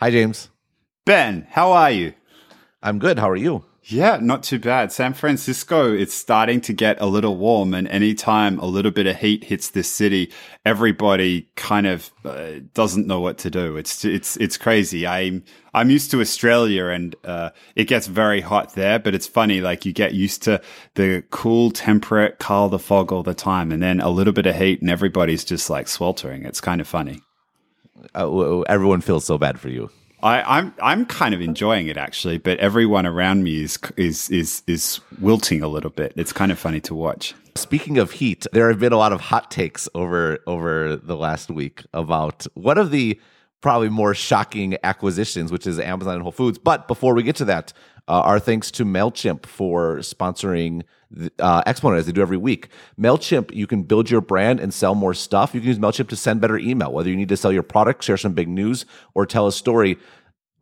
Hi, James. Ben, how are you? I'm good. How are you? Yeah, not too bad. San Francisco, it's starting to get a little warm, and anytime a little bit of heat hits this city, everybody kind of uh, doesn't know what to do. It's it's it's crazy. I'm I'm used to Australia, and uh, it gets very hot there, but it's funny. Like you get used to the cool, temperate, Karl the fog all the time, and then a little bit of heat, and everybody's just like sweltering. It's kind of funny. Uh, everyone feels so bad for you. I, I'm I'm kind of enjoying it actually, but everyone around me is is is is wilting a little bit. It's kind of funny to watch. Speaking of heat, there have been a lot of hot takes over over the last week about one of the probably more shocking acquisitions, which is Amazon and Whole Foods. But before we get to that, uh, our thanks to Mailchimp for sponsoring uh, Exponent as they do every week. Mailchimp, you can build your brand and sell more stuff. You can use Mailchimp to send better email, whether you need to sell your product, share some big news, or tell a story.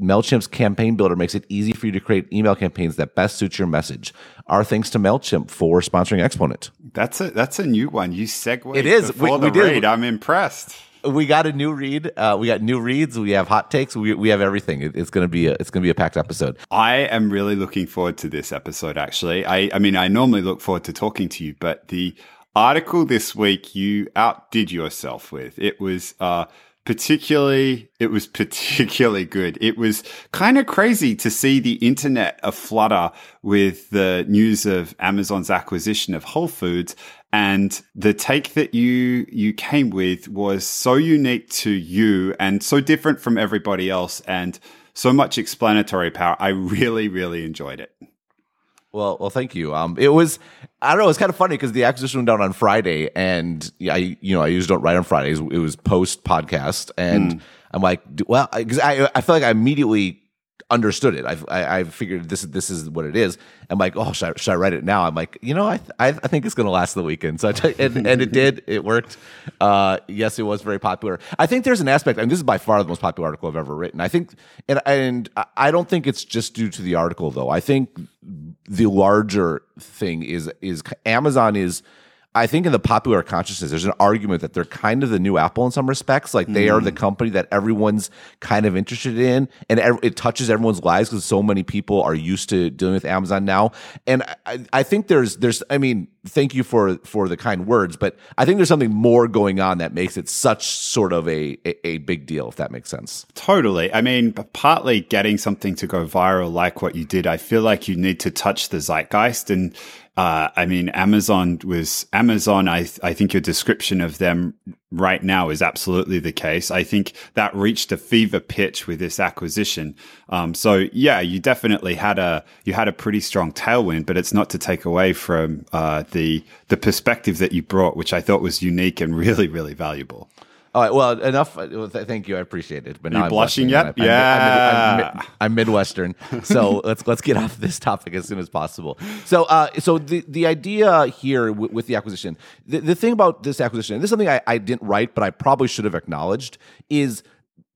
MailChimp's campaign builder makes it easy for you to create email campaigns that best suit your message. Our thanks to MailChimp for sponsoring Exponent. That's a that's a new one. You segue. It is. We, the we read. I'm impressed we got a new read. Uh, we got new reads. We have hot takes. We, we have everything. It, it's gonna be a, it's gonna be a packed episode. I am really looking forward to this episode. Actually, I I mean I normally look forward to talking to you, but the article this week you outdid yourself with. It was uh, particularly it was particularly good. It was kind of crazy to see the internet aflutter with the news of Amazon's acquisition of Whole Foods and the take that you you came with was so unique to you and so different from everybody else and so much explanatory power. I really really enjoyed it. Well, well, thank you. Um, it was, I don't know, it's kind of funny because the acquisition went down on Friday, and I, you know, I usually don't write on Fridays. It was post podcast, and mm. I'm like, well, because I, I feel like I immediately understood it. I've, I, I figured this this is what it is. I'm like, oh, should I, should I write it now? I'm like, you know, I I, I think it's going to last the weekend. So and, and it did. It worked. Uh, yes, it was very popular. I think there's an aspect, and this is by far the most popular article I've ever written. I think, and and I don't think it's just due to the article though. I think the larger thing is is Amazon is I think in the popular consciousness, there's an argument that they're kind of the new Apple in some respects. Like they mm. are the mm. company that everyone's kind of interested in, and it touches everyone's lives because so many people are used to dealing with Amazon now. And I, I think there's there's I mean, thank you for for the kind words, but I think there's something more going on that makes it such sort of a a, a big deal, if that makes sense. Totally. I mean, partly getting something to go viral like what you did, I feel like you need to touch the zeitgeist and uh, I mean, Amazon was Amazon. I I think your description of them right now is absolutely the case. I think that reached a fever pitch with this acquisition. Um, so yeah, you definitely had a you had a pretty strong tailwind, but it's not to take away from uh, the the perspective that you brought, which I thought was unique and really really valuable. All right. Well, enough. Thank you. I appreciate it. But now you I'm blushing yet? I'm, yeah. I'm, I'm, I'm, Midwestern, so let's let's get off this topic as soon as possible. So, uh, so the the idea here w- with the acquisition, the, the thing about this acquisition, and this is something I, I didn't write, but I probably should have acknowledged, is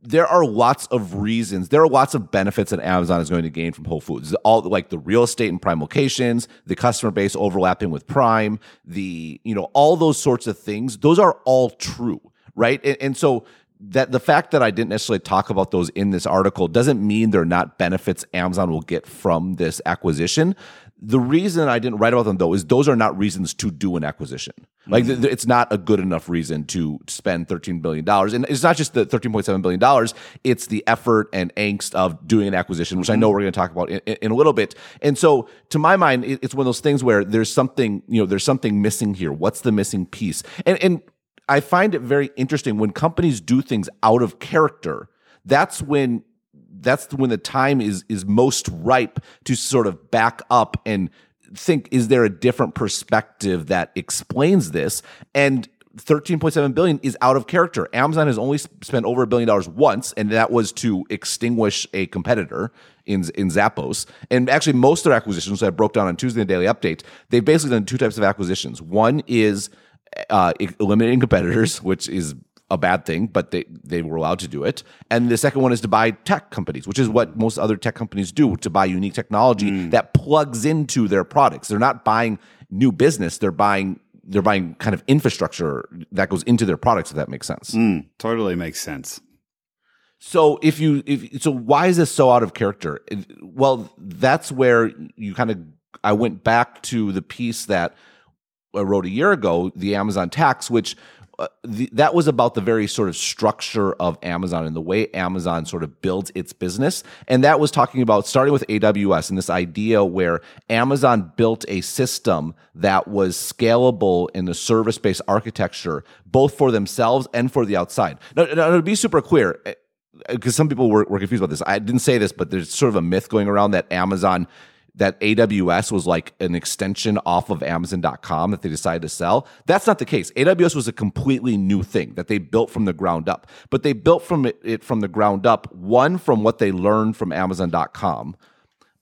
there are lots of reasons. There are lots of benefits that Amazon is going to gain from Whole Foods. All like the real estate and prime locations, the customer base overlapping with Prime, the you know all those sorts of things. Those are all true right? And, and so that the fact that I didn't necessarily talk about those in this article doesn't mean they're not benefits Amazon will get from this acquisition. The reason I didn't write about them though is those are not reasons to do an acquisition. Like mm-hmm. it's not a good enough reason to spend 13 billion dollars. And it's not just the 13.7 billion dollars, it's the effort and angst of doing an acquisition, which mm-hmm. I know we're going to talk about in, in, a little bit. And so to my mind, it's one of those things where there's something, you know, there's something missing here. What's the missing piece? And and I find it very interesting when companies do things out of character. That's when that's when the time is is most ripe to sort of back up and think is there a different perspective that explains this and 13.7 billion is out of character. Amazon has only spent over a billion dollars once, and that was to extinguish a competitor in in Zappos. And actually, most of their acquisitions that I broke down on Tuesday in the Daily Update, they've basically done two types of acquisitions. One is uh, eliminating competitors, which is a bad thing, but they, they were allowed to do it. And the second one is to buy tech companies, which is what most other tech companies do to buy unique technology mm. that plugs into their products. They're not buying new business, they're buying they're buying kind of infrastructure that goes into their products, if that makes sense. Mm, totally makes sense. So if you if so why is this so out of character? Well, that's where you kind of I went back to the piece that I wrote a year ago, the Amazon tax, which uh, the, that was about the very sort of structure of Amazon and the way Amazon sort of builds its business. And that was talking about starting with AWS and this idea where Amazon built a system that was scalable in the service based architecture, both for themselves and for the outside. Now, now to be super clear, because some people were, were confused about this. I didn't say this, but there's sort of a myth going around that Amazon, that AWS was like an extension off of Amazon.com that they decided to sell. That's not the case. AWS was a completely new thing that they built from the ground up, but they built from it, it from the ground up. One from what they learned from Amazon.com.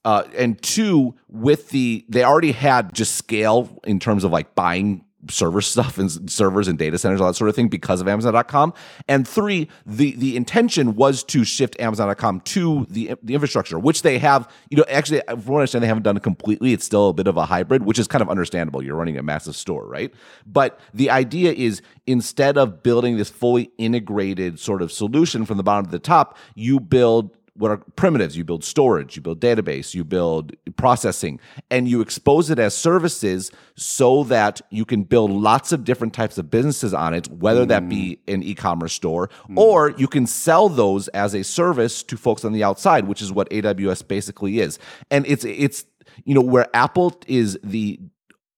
Uh, and two, with the they already had just scale in terms of like buying server stuff and servers and data centers, all that sort of thing because of Amazon.com. And three, the the intention was to shift Amazon.com to the the infrastructure, which they have. You know, actually, uh, from what I understand, they haven't done it completely. It's still a bit of a hybrid, which is kind of understandable. You're running a massive store, right? But the idea is instead of building this fully integrated sort of solution from the bottom to the top, you build what are primitives you build storage you build database you build processing and you expose it as services so that you can build lots of different types of businesses on it whether mm. that be mm. an e-commerce store mm. or you can sell those as a service to folks on the outside which is what AWS basically is and it's it's you know where Apple is the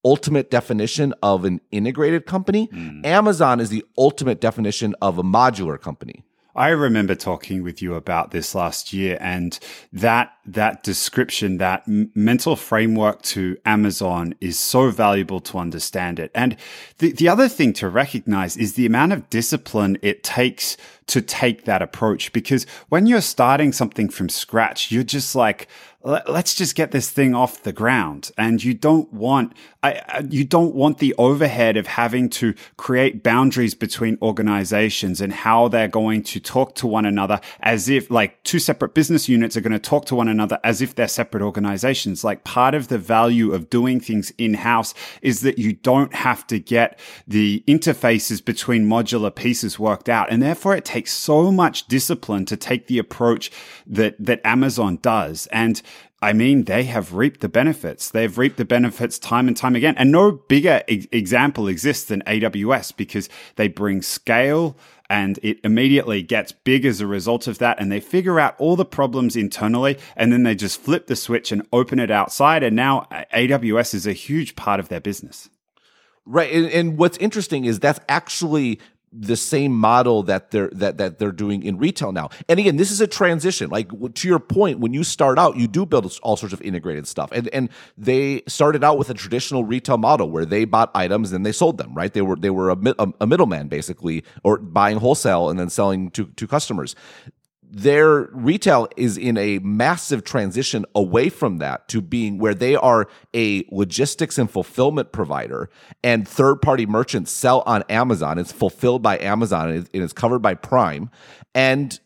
ultimate definition of an integrated company mm. Amazon is the ultimate definition of a modular company I remember talking with you about this last year and that that description that m- mental framework to Amazon is so valuable to understand it. And the the other thing to recognize is the amount of discipline it takes to take that approach because when you're starting something from scratch, you're just like let's just get this thing off the ground. And you don't want, I, you don't want the overhead of having to create boundaries between organizations and how they're going to talk to one another as if like two separate business units are going to talk to one another as if they're separate organizations. Like part of the value of doing things in house is that you don't have to get the interfaces between modular pieces worked out. And therefore it takes so much discipline to take the approach that, that Amazon does. And I mean, they have reaped the benefits. They've reaped the benefits time and time again. And no bigger e- example exists than AWS because they bring scale and it immediately gets big as a result of that. And they figure out all the problems internally and then they just flip the switch and open it outside. And now AWS is a huge part of their business. Right. And, and, what's interesting is that's actually the same model that they're that that they're doing in retail now. And again, this is a transition. Like to your point, when you start out, you do build all sorts of integrated stuff. And and they started out with a traditional retail model where they bought items and they sold them. Right? They were they were a, a, a middleman basically, or buying wholesale and then selling to to customers their retail is in a massive transition away from that to being where they are a logistics and fulfillment provider and third party merchants sell on Amazon. It's fulfilled by Amazon and it's covered by Prime. And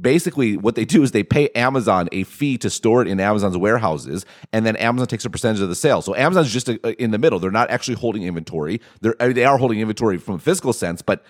basically what they do is they pay Amazon a fee to store it in Amazon's warehouses, and then Amazon takes a percentage of the sale. So Amazon's just a, uh, a, in the middle. They're not actually holding inventory. They're I mean, they are holding inventory from a physical sense, but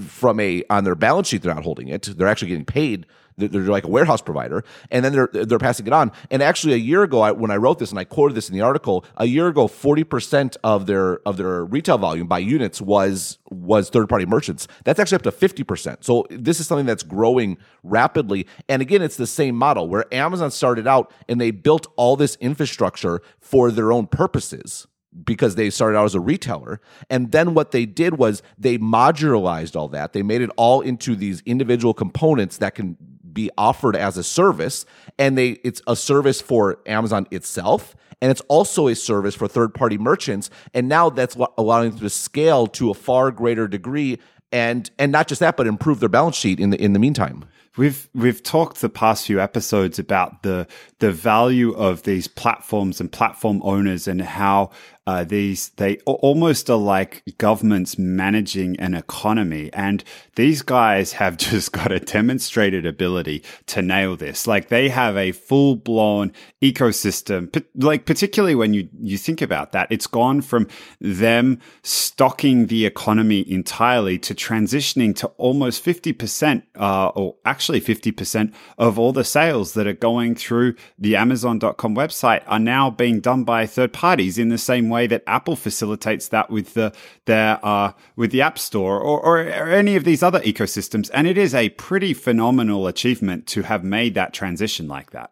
from a on their balance sheet, they're not holding it. They're actually getting paid they're like a warehouse provider, and then they're they're passing it on. And actually, a year ago, I, when I wrote this and I quoted this in the article, a year ago, forty percent of their of their retail volume by units was was third party merchants. That's actually up to fifty percent. So this is something that's growing rapidly. And again, it's the same model where Amazon started out and they built all this infrastructure for their own purposes because they started out as a retailer. And then what they did was they modularized all that. They made it all into these individual components that can be offered as a service and they it's a service for Amazon itself and it's also a service for third party merchants and now that's allowing them to scale to a far greater degree and and not just that but improve their balance sheet in the in the meantime We've we've talked the past few episodes about the the value of these platforms and platform owners and how uh, these they almost are like governments managing an economy, and these guys have just got a demonstrated ability to nail this. Like they have a full blown ecosystem. Like particularly when you you think about that, it's gone from them stocking the economy entirely to transitioning to almost fifty percent, uh, or actually actually 50% of all the sales that are going through the Amazon.com website are now being done by third parties in the same way that Apple facilitates that with the their uh, with the App Store or, or, or any of these other ecosystems. And it is a pretty phenomenal achievement to have made that transition like that.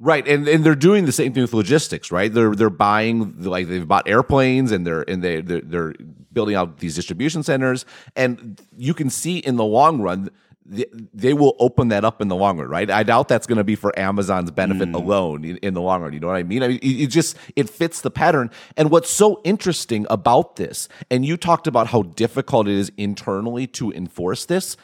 Right, and and they're doing the same thing with logistics, right? They're they're buying like they've bought airplanes and they're and they they're, they're building out these distribution centers, and you can see in the long run they will open that up in the long run, right? I doubt that's going to be for Amazon's benefit mm. alone in, in, the long run. You know what I mean? I mean, it, it, just it fits the pattern. And what's so interesting about this, and you talked about how difficult it is internally to enforce this.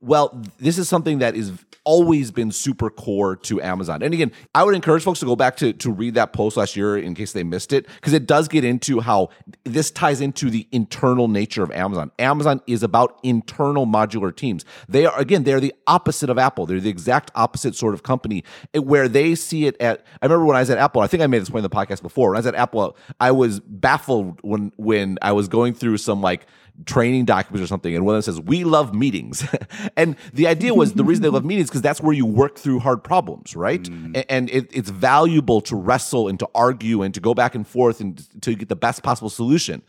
Well, this is something that is always been super core to Amazon. And again, I would encourage folks to go back to, to read that post last year in case they missed it, because it does get into how this ties into the internal nature of Amazon. Amazon is about internal modular teams. They are, again, they're the opposite of Apple. They're the exact opposite sort of company eh, where they see it at, I remember when I was at Apple, I think I made this point in the podcast before. When I was at Apple, I was baffled when, when I was going through some like, training documents or something, and one of them says, "We love meetings," and the idea was the reason they love meetings because that's where you work through hard problems, right? Mm. And it, it's valuable to wrestle and to argue and to go back and forth and to get the best possible solution.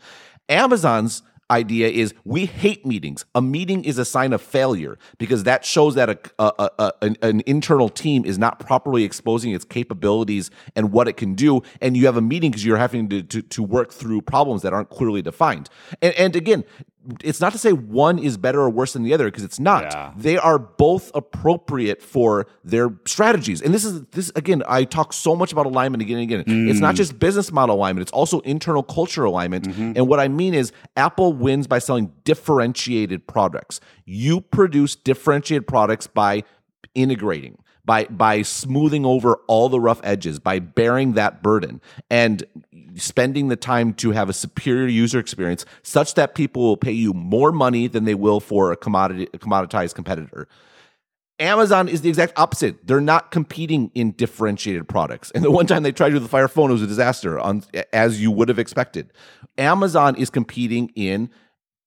Amazon's idea is we hate meetings. A meeting is a sign of failure because that shows that a, a, a, an, an, internal team is not properly exposing its capabilities and what it can do. And you have a meeting because you're having to, to, to, work through problems that aren't clearly defined. And, and again, it's not to say one is better or worse than the other because it's not. Yeah. They are both appropriate for their strategies. And this is this again, I talk so much about alignment again and again. Mm. It's not mm. just business model alignment, it's also internal culture alignment. Mm-hmm. And what I mean is Apple wins by selling differentiated products. You produce differentiated products by integrating by by smoothing over all the rough edges by bearing that burden and spending the time to have a superior user experience such that people will pay you more money than they will for a commodity a commoditized competitor. Amazon is the exact opposite. They're not competing in differentiated products. And the one time they tried to do the Fire Phone it was a disaster, on, as you would have expected. Amazon is competing in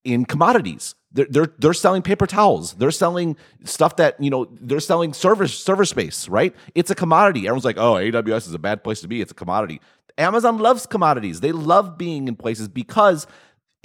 in commodities. They're, they're they're selling paper towels. They're selling stuff that you know. They're selling server server space. Right? It's a commodity. Everyone's like, oh, AWS is a bad place to be. It's a commodity. Amazon loves commodities. They love being in places because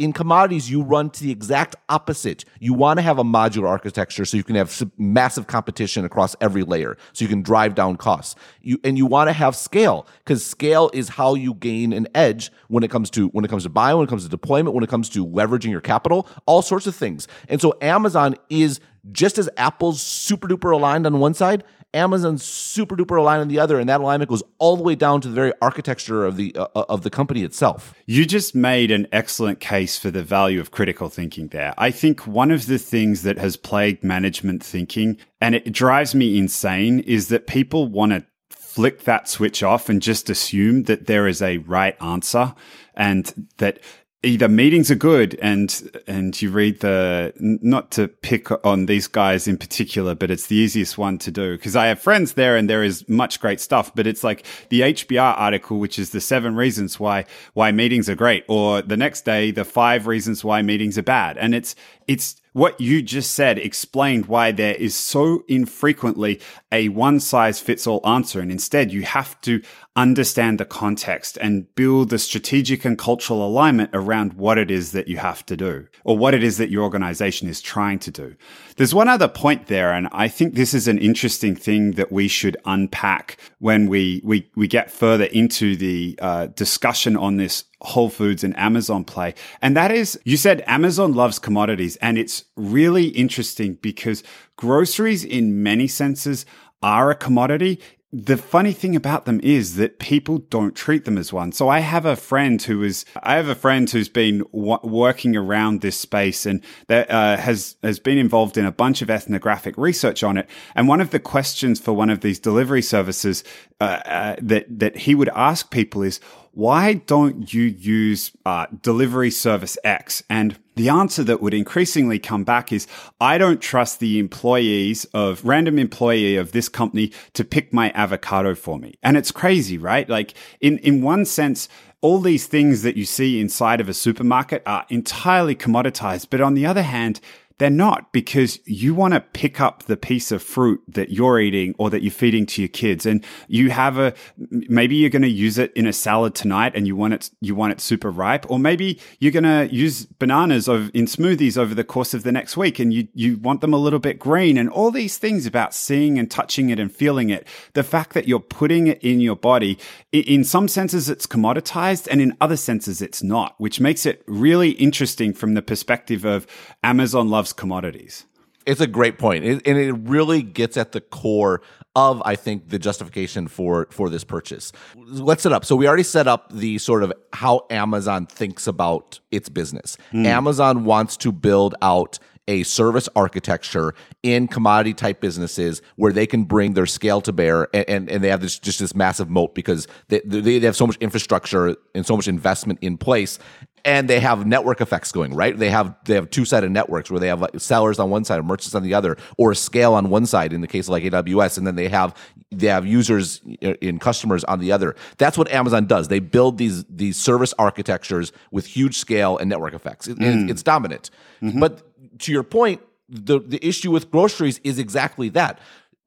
in commodities, you run to the exact opposite. You want to have a modular architecture so you can have massive competition across every layer, so you can drive down costs. You and you want to have scale because scale is how you gain an edge when it comes to when it comes to buying, when it comes to deployment, when it comes to leveraging your capital, all sorts of things. And so Amazon is just as Apple's super duper aligned on one side, Amazon's super duper aligned on the other, and that alignment goes all the way down to the very architecture of the uh, uh, of the company itself. You just made an excellent case for the value of critical thinking there. I think one of the things that has plagued management thinking, and it drives me insane, is that people want to flick that switch off and just assume that there is a right answer and that either meetings are good and and you read the not to pick on these guys in particular but it's the easiest one to do because i have friends there and there is much great stuff but it's like the hbr article which is the seven reasons why why meetings are great or the next day the five reasons why meetings are bad and it's it's what you just said explained why there is so infrequently a one size fits all answer. And instead, you have to understand the context and build the strategic and cultural alignment around what it is that you have to do or what it is that your organization is trying to do. There's one other point there. And I think this is an interesting thing that we should unpack when we, we, we get further into the uh, discussion on this Whole Foods and Amazon play. And that is, you said Amazon loves commodities. And it's really interesting because groceries in many senses are a commodity the funny thing about them is that people don't treat them as one. So I have a friend who is, I have a friend who's been w- working around this space and that uh, has has been involved in a bunch of ethnographic research on it. And one of the questions for one of these delivery services uh, uh, that that he would ask people is, why don't you use uh, delivery service X? And the answer that would increasingly come back is I don't trust the employees of random employee of this company to pick my avocado for me. And it's crazy, right? Like in, in one sense, all these things that you see inside of a supermarket are entirely commoditized. But on the other hand, They're not because you want to pick up the piece of fruit that you're eating or that you're feeding to your kids. And you have a, maybe you're going to use it in a salad tonight and you want it, you want it super ripe. Or maybe you're going to use bananas of, in smoothies over the course of the next week and you, you want them a little bit green and all these things about seeing and touching it and feeling it. The fact that you're putting it in your body, in some senses it's commoditized and in other senses it's not, which makes it really interesting from the perspective of Amazon loves loves commodities. It's a great point, it, and it really gets at the core of I think the justification for for this purchase. Let's set up. So we already set up the sort of how Amazon thinks about its business. Mm. Amazon wants to build out a service architecture in commodity type businesses where they can bring their scale to bear and, and, and they have this just this massive moat because they, they have so much infrastructure and so much investment in place and they have network effects going right? They have they have two-sided networks where they have like sellers on one side merchants on the other or a scale on one side in the case of like aws and then they have they have users in customers on the other. That's what amazon does. They build these these service architectures with huge scale and network effects. It, mm. it's dominant. Mm-hmm. but to your point the the issue with groceries is exactly that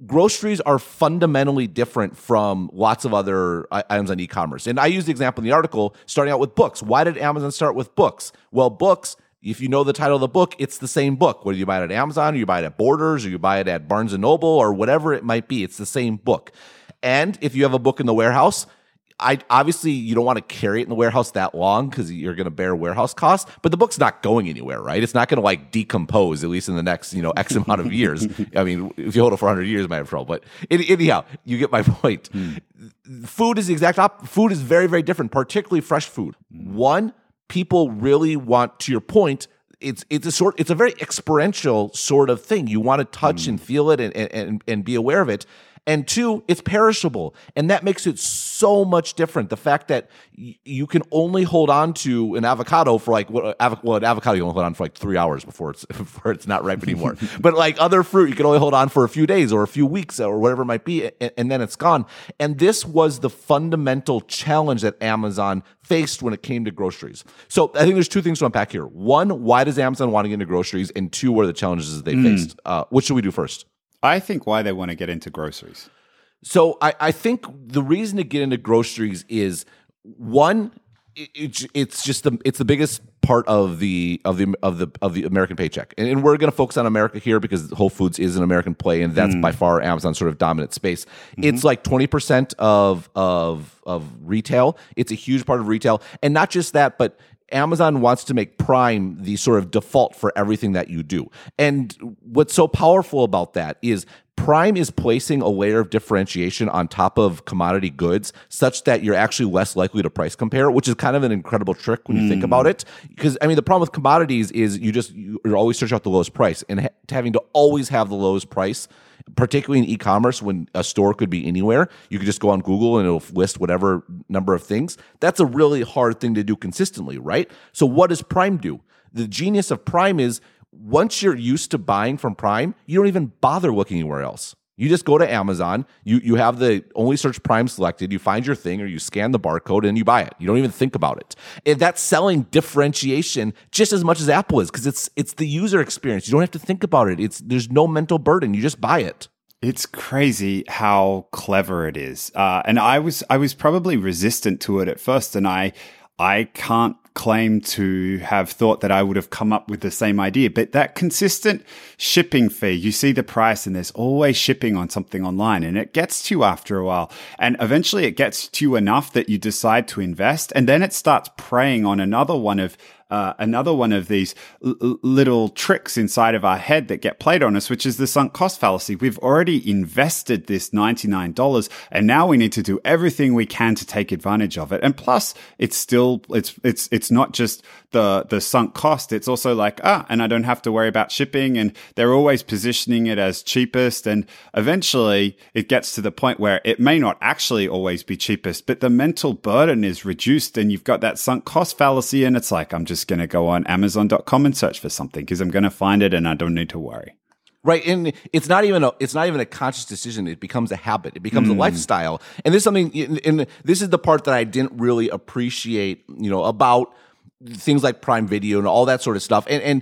groceries are fundamentally different from lots of other uh, items on e-commerce. And I use the example in the article starting out with books. Why did Amazon start with books? Well, books if you know the title of the book, it's the same book. Whether you buy it at Amazon or you buy it at Borders or you buy it at Barnes and Noble or whatever it might be, it's the same book. And if you have a book in the warehouse, I obviously you don't want to carry it in the warehouse that long because you're going to bear warehouse costs. But the book's not going anywhere, right? It's not going to like decompose at least in the next you know X amount of years. I mean, if you hold it for 100 years, you might have trouble. But anyhow, you get my point. Hmm. Food is the exact op- food is very very different, particularly fresh food. One, people really want to your point it's it's a sort it's a very experiential sort of thing. You want to touch mm. and feel it and, and and be aware of it. And two, it's perishable. And that makes it so much different. The fact that y- you can only hold on to an avocado for like, what, av- well, an avocado you only hold on for like three hours before it's, before it's not ripe anymore. but like other fruit, you can only hold on for a few days or a few weeks or whatever it might be. And, and then it's gone. And this was the fundamental challenge that Amazon faced when it came to groceries. So I think there's two things to unpack here. One, why does Amazon want to get into groceries? And two, what are the challenges they mm. faced? Uh, what should we do first? I think why they want to get into groceries. So I, I think the reason to get into groceries is one, it, it's just the it's the biggest part of the of the of the of the American paycheck, and, and we're going to focus on America here because Whole Foods is an American play, and that's mm. by far Amazon's sort of dominant space. Mm-hmm. It's like twenty percent of of of retail. It's a huge part of retail, and not just that, but Amazon wants to make Prime the sort of default for everything that you do. And what's so powerful about that is Prime is placing a layer of differentiation on top of commodity goods such that you're actually less likely to price compare, which is kind of an incredible trick when you mm. think about it. Because, I mean, the problem with commodities is you just, you're always searching out the lowest price and ha- having to always have the lowest price particularly in e-commerce when a store could be anywhere you could just go on google and it'll list whatever number of things that's a really hard thing to do consistently right so what does prime do the genius of prime is once you're used to buying from prime you don't even bother looking anywhere else you just go to Amazon, you, you have the only search Prime selected, you find your thing or you scan the barcode and you buy it. You don't even think about it. And that's selling differentiation just as much as Apple is because it's it's the user experience. You don't have to think about it. It's there's no mental burden. You just buy it. It's crazy how clever it is. Uh, and I was I was probably resistant to it at first and I I can't claim to have thought that I would have come up with the same idea. But that consistent shipping fee, you see the price and there's always shipping on something online and it gets to you after a while. And eventually it gets to you enough that you decide to invest. And then it starts preying on another one of uh, another one of these l- little tricks inside of our head that get played on us, which is the sunk cost fallacy. We've already invested this $99 and now we need to do everything we can to take advantage of it. And plus it's still, it's, it's, it's not just the, the sunk cost. It's also like, ah, and I don't have to worry about shipping and they're always positioning it as cheapest. And eventually it gets to the point where it may not actually always be cheapest, but the mental burden is reduced and you've got that sunk cost fallacy. And it's like, I'm just just going to go on Amazon.com and search for something because I'm going to find it and I don't need to worry. Right, and it's not even a it's not even a conscious decision. It becomes a habit. It becomes mm. a lifestyle. And this is something. And this is the part that I didn't really appreciate. You know about things like Prime Video and all that sort of stuff. And and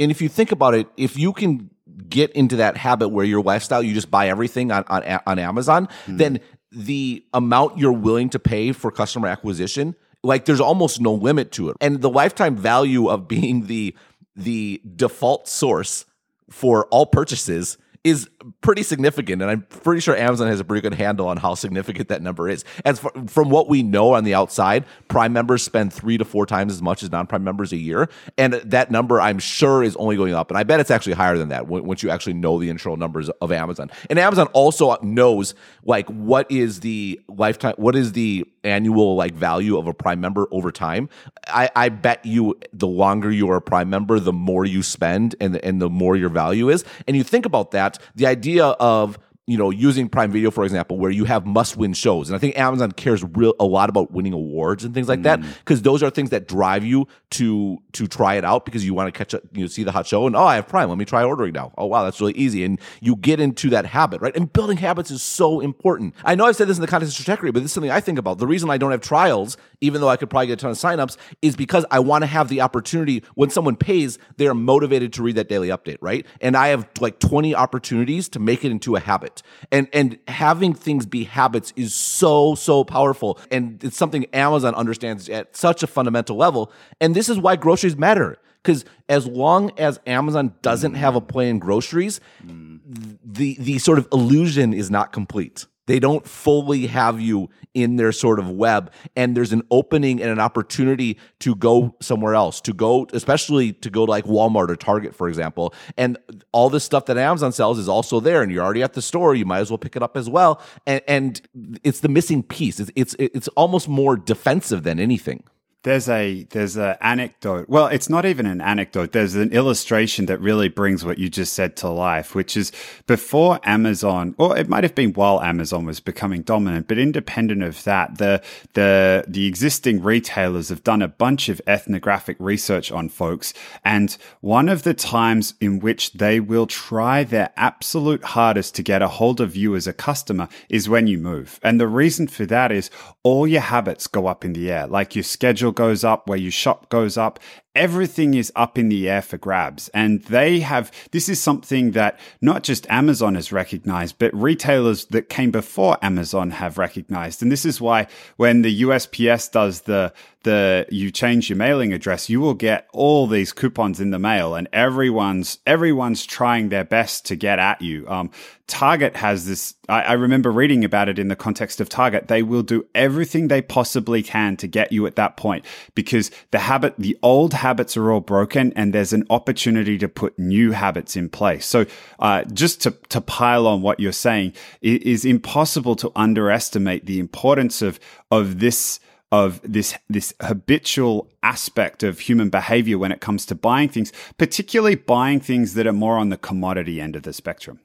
And if you think about it, if you can get into that habit where your lifestyle, you just buy everything on, on, on Amazon, mm. then the amount you're willing to pay for customer acquisition, like there's almost no limit to it. And the lifetime value of being the the default source for all purchases is pretty significant, and I'm pretty sure Amazon has a pretty good handle on how significant that number is. As for, from what we know on the outside, Prime members spend three to four times as much as non-Prime members a year, and that number I'm sure is only going up. And I bet it's actually higher than that once you actually know the internal numbers of Amazon. And Amazon also knows like what is the lifetime, what is the annual like value of a Prime member over time. I, I bet you the longer you are a Prime member, the more you spend, and and the more your value is. And you think about that, the idea of you know, using Prime Video, for example, where you have must win shows. And I think Amazon cares real a lot about winning awards and things like mm. that because those are things that drive you to to try it out because you want to catch up, you know, see the hot show and oh, I have Prime. Let me try ordering now. Oh wow, that's really easy. And you get into that habit, right? And building habits is so important. I know I've said this in the context of Stratechery, but this is something I think about. The reason I don't have trials, even though I could probably get a ton of signups, is because I want to have the opportunity when someone pays, they are motivated to read that daily update, right? And I have like 20 opportunities to make it into a habit. And and having things be habits is so, so powerful. And it's something Amazon understands at such a fundamental level. And this is why groceries matter. Because as long as Amazon doesn't have a mm. play in groceries, the the sort of illusion is not complete. They don't fully have you in their sort of web, and there's an opening and an opportunity to go somewhere else, to go, especially to go to like Walmart or Target, for example. And all this stuff that Amazon sells is also there, and you're already at the store. You might as well pick it up as well. And, and it's the missing piece. It's, it's it's almost more defensive than anything. There's a there's an anecdote. Well, it's not even an anecdote. There's an illustration that really brings what you just said to life, which is before Amazon, or it might have been while Amazon was becoming dominant, but independent of that, the the the existing retailers have done a bunch of ethnographic research on folks, and one of the times in which they will try their absolute hardest to get a hold of you as a customer is when you move. And the reason for that is all your habits go up in the air, like your schedule goes up, where you shop goes up, everything is up in the air for grabs. And they have, this is something that not just Amazon has recognized, but retailers that came before Amazon have recognized. And this is why when the USPS does the, the, you change your mailing address, you will get all these coupons in the mail and everyone's, everyone's trying their best to get at you. Um, Target has this, I, I remember reading about it in the context of Target. They will do everything they possibly can to get you at that point because the habit, the old habits are all broken and there's an opportunity to put new habits in place. So, uh, just to, to pile on what you're saying, it is impossible to underestimate the importance of, of this, of this this habitual aspect of human behavior when it comes to buying things, particularly buying things that are more on the commodity end of the spectrum.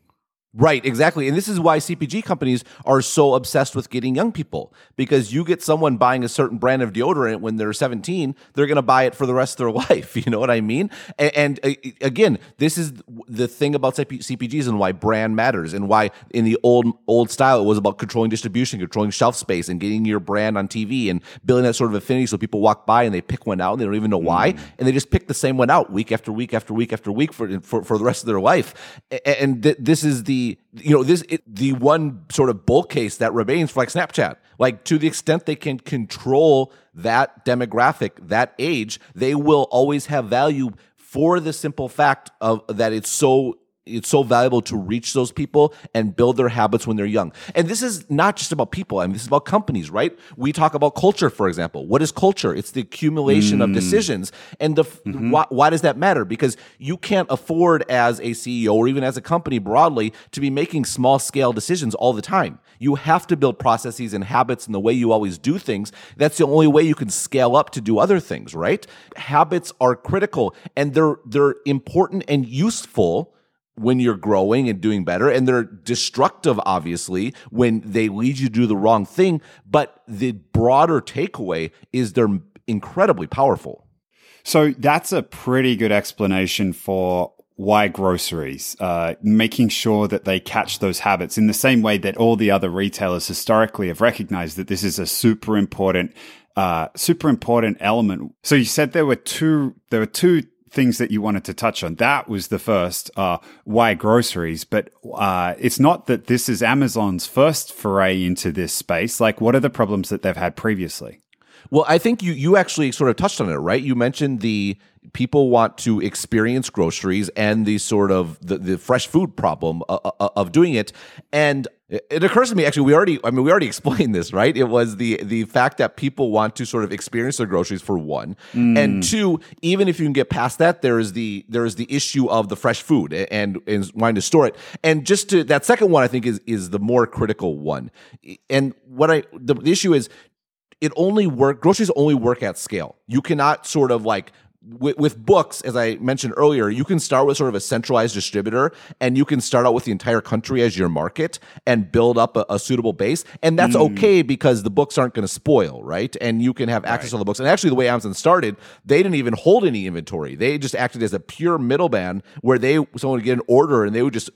Right, exactly. And this is why CPG companies are so obsessed with getting young people because you get someone buying a certain brand of deodorant when they're 17, they're going to buy it for the rest of their life. You know what I mean? And, and uh, again, this is the thing about CPGs and why brand matters and why in the old old style it was about controlling distribution, controlling shelf space and getting your brand on TV and building that sort of affinity so people walk by and they pick one out and they don't even know why mm. and they just pick the same one out week after week after week after week for for, for the rest of their life. And th- this is the you know this it, the one sort of bull case that remains for like Snapchat. Like to the extent they can control that demographic, that age, they will always have value for the simple fact of that it's so it's so valuable to reach those people and build their habits when they're young. And this is not just about people. I mean, this is about companies, right? We talk about culture, for example. What is culture? It's the accumulation mm. of decisions. And the mm-hmm. why, why does that matter? Because you can't afford as a CEO or even as a company broadly to be making small scale decisions all the time. You have to build processes and habits and the way you always do things. That's the only way you can scale up to do other things, right? Habits are critical and they're they're important and useful when you're growing and doing better and they're destructive obviously when they lead you to do the wrong thing but the broader takeaway is they're incredibly powerful so that's a pretty good explanation for why groceries, uh, making sure that they catch those habits in the same way that all the other retailers historically have recognized that this is a super important, uh, super important element. So you said there were two, there were two things that you wanted to touch on. That was the first, uh, why groceries? But uh, it's not that this is Amazon's first foray into this space. Like, what are the problems that they've had previously? Well, I think you you actually sort of touched on it, right? You mentioned the people want to experience groceries and the sort of the, the fresh food problem of, uh, uh, uh, of doing it. And it occurs to me actually we already I mean we already explained this, right? It was the the fact that people want to sort of experience their groceries for one. Mm. And two, even if you can get past that, there is the there is the issue of the fresh food and and wanting to store it. And just to that second one I think is is the more critical one. And what I the, the issue is it only work groceries only work at scale. You cannot sort of like with, with, books, as I mentioned earlier, you can start with sort of a centralized distributor and you can start out with the entire country as your market and build up a, a suitable base. And that's mm. okay because the books aren't going to spoil, right? And you can have access right. to the books. And actually, the way Amazon started, they didn't even hold any inventory. They just acted as a pure middleman where they someone would get an order and they would just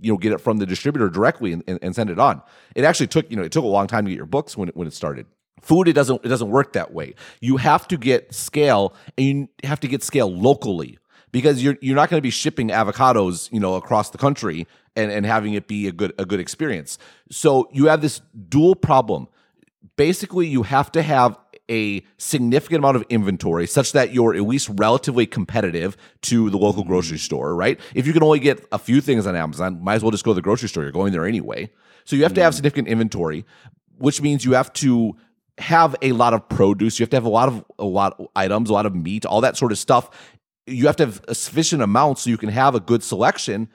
you know get it from the distributor directly and, and, and send it on. It actually took you know it took a long time to get your books when it, when it started. Food, it doesn't it doesn't work that way. You have to get scale, and you have to get scale locally because you're you're not going to be shipping avocados, you know, across the country and and having it be a good a good experience. So you have this dual problem. Basically, you have to have a significant amount of inventory such that you're at least relatively competitive to the local grocery store, right? If you can only get a few things on Amazon, might as well just go to the grocery store. You're going there anyway. So you have to have mm. significant inventory, which means you have to have a lot of produce. You have to have a lot of a lot of items, a lot of meat, all that sort of stuff. You have to have a sufficient amount so you can have a good selection.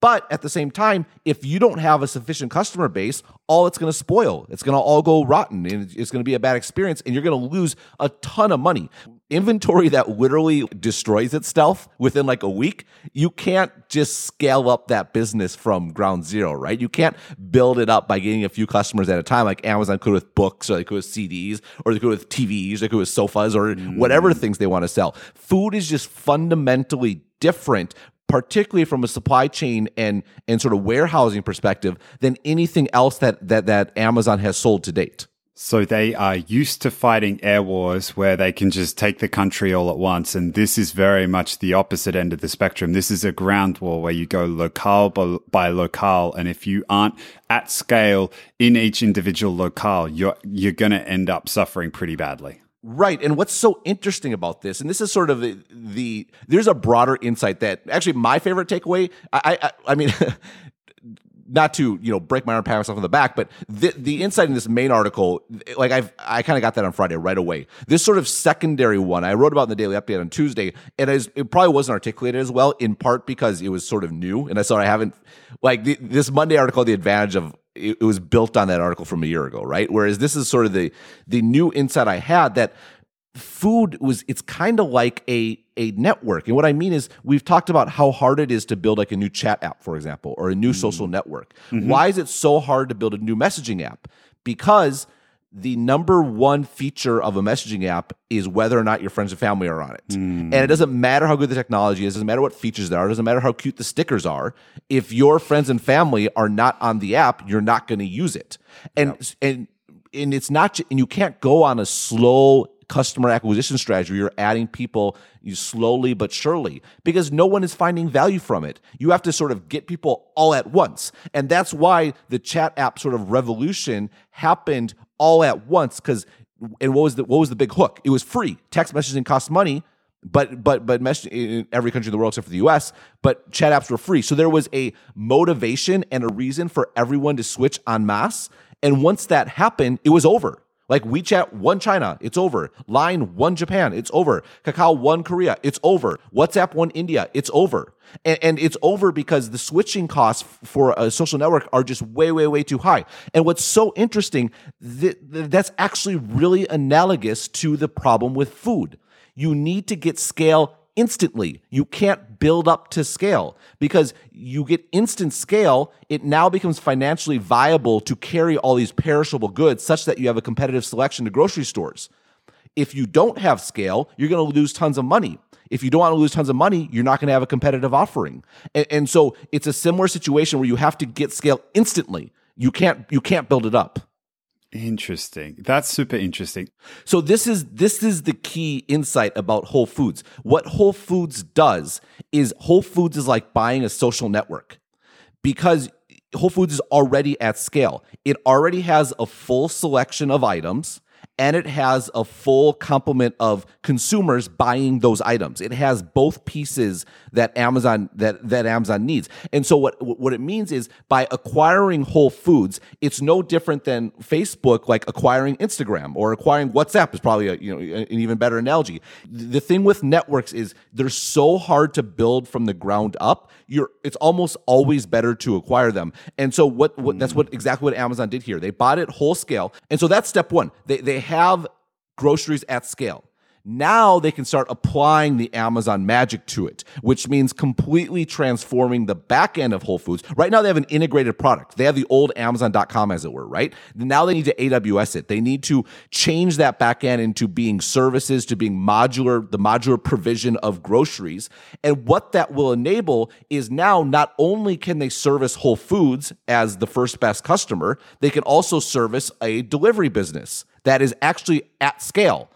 But at the same time, if you don't have a sufficient customer base, all it's going to spoil. It's going to all go rotten and it's going to be a bad experience and you're going to lose a ton of money inventory that literally destroys itself within like a week, you can't just scale up that business from ground zero, right? You can't build it up by getting a few customers at a time, like Amazon could with books, or they could with CDs, or they could with TVs, they could with sofas, or mm. whatever things they want to sell. Food is just fundamentally different particularly from a supply chain and and sort of warehousing perspective than anything else that that that Amazon has sold to date. So they are used to fighting air wars where they can just take the country all at once. And this is very much the opposite end of the spectrum. This is a ground war where you go locale by locale. And if you aren't at scale in each individual locale, you're, you're going to end up suffering pretty badly. Right. And what's so interesting about this, and this is sort of the, the there's a broader insight that actually my favorite takeaway, I, I, I mean, not to you know break my arm, pat myself on the back, but the the insight in this main article, like I've I kind of got that on Friday right away. This sort of secondary one I wrote about in the daily update on Tuesday, and it probably wasn't articulated as well, in part because it was sort of new, and I saw I haven't like the, this Monday article. The advantage of it, it was built on that article from a year ago, right? Whereas this is sort of the the new insight I had that food was it's kind of like a a network and what i mean is we've talked about how hard it is to build like a new chat app for example or a new mm-hmm. social network mm-hmm. why is it so hard to build a new messaging app because the number one feature of a messaging app is whether or not your friends and family are on it. Mm. And it doesn't matter how good the technology is, it doesn't matter what features there are, it doesn't matter how cute the stickers are. If your friends and family are not on the app, you're not going to use it. And yep. and and it's not and you can't go on a slow customer acquisition strategy. You're adding people you slowly but surely because no one is finding value from it. You have to sort of get people all at once. And that's why the chat app sort of revolution happened all at once because and what was the what was the big hook? It was free. Text messaging costs money, but but but messaging in every country in the world except for the US, but chat apps were free. So there was a motivation and a reason for everyone to switch en masse. And once that happened, it was over. Like WeChat, won China, it's over. Line, won Japan, it's over. Kakao, won Korea, it's over. WhatsApp, won India, it's over. And, and, it's over because the switching costs for a social network are just way, way, way too high. And what's so interesting, th- that's actually really analogous to the problem with food. You need to get scale instantly. You can't build up to scale because you get instant scale. It now becomes financially viable to carry all these perishable goods such that you have a competitive selection to grocery stores. If you don't have scale, you're going to lose tons of money. If you don't want to lose tons of money, you're not going to have a competitive offering. And, and so it's a similar situation where you have to get scale instantly. You can't you can't build it up. Interesting. That's super interesting. So this is this is the key insight about Whole Foods. What Whole Foods does is Whole Foods is like buying a social network because Whole Foods is already at scale. It already has a full selection of items and it has a full complement of consumers buying those items. It has both pieces that Amazon that that Amazon needs. And so what what it means is by acquiring Whole Foods, it's no different than Facebook like acquiring Instagram or acquiring WhatsApp is probably a, you know an even better analogy. The thing with networks is they're so hard to build from the ground up. You're it's almost always better to acquire them. And so what, what that's what hmm. exactly what Amazon did here. They bought it whole scale. And so that's step 1. They they have groceries at scale. Now they can start applying the Amazon magic to it, which means completely transforming the back end of Whole Foods. Right now they have an integrated product. They have the old Amazon.com as it were, right? Now they need to AWS it. They need to change that back end into being services, to being modular, the modular provision of groceries. And what that will enable is now not only can they service Whole Foods as the first best customer, they can also service a delivery business that is actually at scale.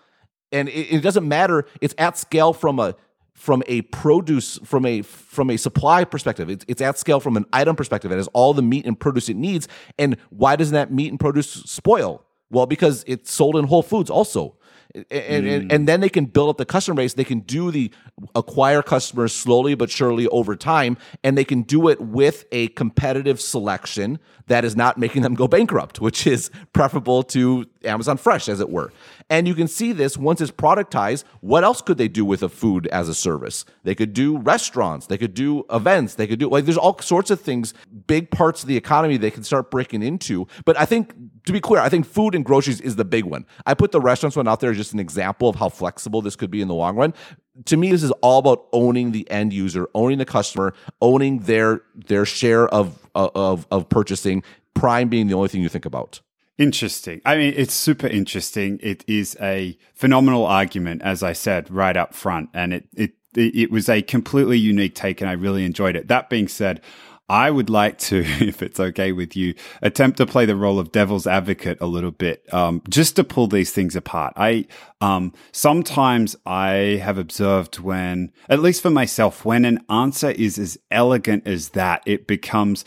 And it, it doesn't matter, it's at scale from a from a produce from a from a supply perspective. It's, it's at scale from an item perspective. It has all the meat and produce it needs. And why doesn't that meat and produce spoil? Well because it's sold in whole foods also and, mm. and, and then they can build up the customer base. They can do the acquire customers slowly but surely over time, and they can do it with a competitive selection that is not making them go bankrupt, which is preferable to Amazon Fresh, as it were. And you can see this once it's productized. What else could they do with a food as a service? They could do restaurants, they could do events, they could do like there's all sorts of things, big parts of the economy they can start breaking into. But I think to be clear, I think food and groceries is the big one. I put the restaurants one out there as just an example of how flexible this could be in the long run. To me, this is all about owning the end user, owning the customer, owning their their share of of of purchasing. Prime being the only thing you think about. Interesting. I mean, it's super interesting. It is a phenomenal argument, as I said right up front, and it it it was a completely unique take, and I really enjoyed it. That being said, I would like to, if it's okay with you, attempt to play the role of devil's advocate a little bit, um, just to pull these things apart. I um, sometimes I have observed when, at least for myself, when an answer is as elegant as that, it becomes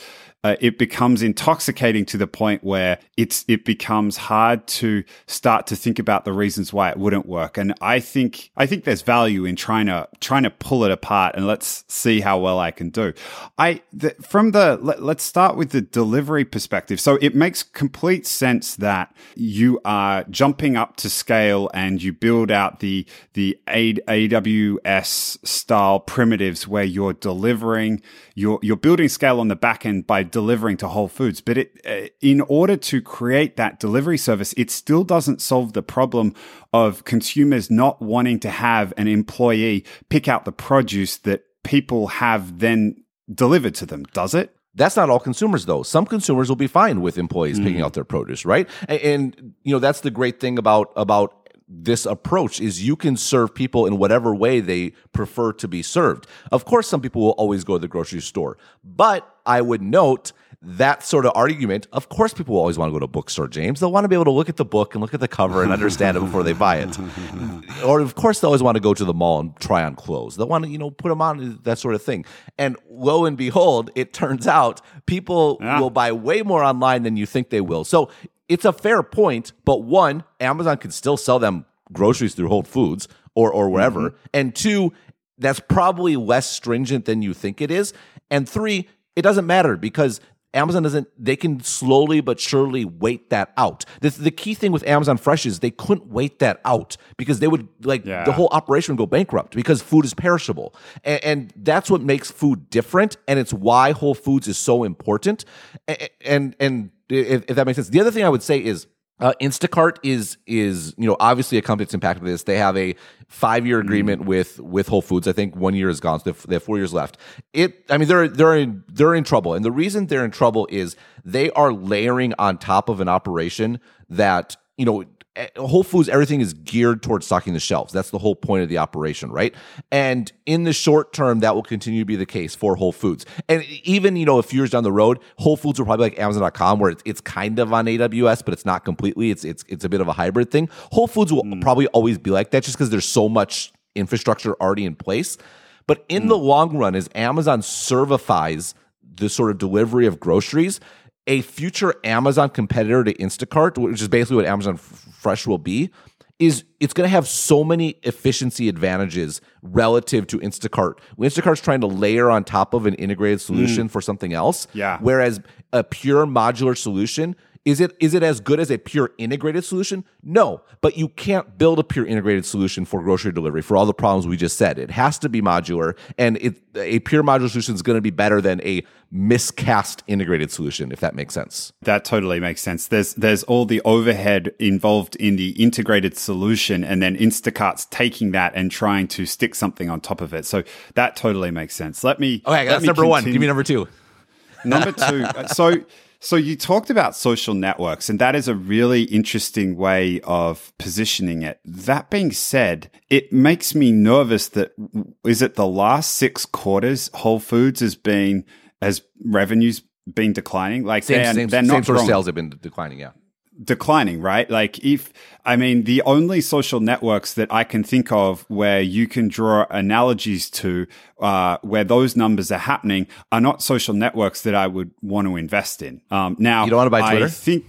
uh, it becomes intoxicating to the point where it's it becomes hard to start to think about the reasons why it wouldn't work. And I think I think there's value in trying to trying to pull it apart and let's see how well I can do. I the, from the let, let's start with the delivery perspective. So it makes complete sense that you are jumping up to scale and you build out the the AWS style primitives where you're delivering you're you're building scale on the back end by delivering to Whole Foods. But it, uh, in order to create that delivery service, it still doesn't solve the problem of consumers not wanting to have an employee pick out the produce that people have then delivered to them, does it? That's not all consumers, though. Some consumers will be fine with employees mm. picking out their produce, right? And, and, you know that's the great thing about about this approach is you can serve people in whatever way they prefer to be served. Of course, some people will always go to the grocery store, but I would note that sort of argument. Of course, people will always want to go to a bookstore, James. They'll want to be able to look at the book and look at the cover and understand it before they buy it. or, of course, they always want to go to the mall and try on clothes. They'll want to, you know, put them on, that sort of thing. And lo and behold, it turns out people yeah. will buy way more online than you think they will. So it's a fair point, but one, Amazon can still sell them groceries through Whole Foods or or wherever, mm-hmm. and two, that's probably less stringent than you think it is, and three, it doesn't matter because Amazon doesn't, they can slowly but surely wait that out. The, the key thing with Amazon Fresh is they couldn't wait that out because they would, like, yeah. the whole operation would go bankrupt because food is perishable. And, and, that's what makes food different. And it's why Whole Foods is so important. And, and, and if, if that makes sense. The other thing I would say is, uh, Instacart is is you know obviously a company that's impacted by this. They have a five year agreement mm. with with Whole Foods. I think one year is gone, so they have, they have, four years left. It, I mean, they're they're in they're in trouble, and the reason they're in trouble is they are layering on top of an operation that you know Whole Foods, everything is geared towards stocking the shelves. That's the whole point of the operation, right? And in the short term, that will continue to be the case for Whole Foods. And even, you know, a few years down the road, Whole Foods will probably like Amazon.com, where it's, it's kind of on AWS, but it's not completely. It's it's it's a bit of a hybrid thing. Whole Foods will mm. probably always be like that just because there's so much infrastructure already in place. But in mm. the long run, as Amazon servifies the sort of delivery of groceries, a future Amazon competitor to Instacart, which is basically what Amazon Fresh will be, is it's going to have so many efficiency advantages relative to Instacart. Instacart's trying to layer on top of an integrated solution mm. for something else. Yeah. Whereas a pure modular solution is it is it as good as a pure integrated solution? No, but you can't build a pure integrated solution for grocery delivery for all the problems we just said. It has to be modular, and it, a pure modular solution is going to be better than a miscast integrated solution, if that makes sense. That totally makes sense. There's there's all the overhead involved in the integrated solution, and then Instacart's taking that and trying to stick something on top of it. So that totally makes sense. Let me. Okay, that's number continue. one. Give me number two. Number two. so so you talked about social networks, and that is a really interesting way of positioning it. That being said, it makes me nervous that is it the last six quarters Whole Foods has been as revenues been declining? Like same, they're, same, they're not same sales have been declining. Yeah declining, right? Like if I mean the only social networks that I can think of where you can draw analogies to uh, where those numbers are happening are not social networks that I would want to invest in. Um, now you don't want to buy Twitter. I think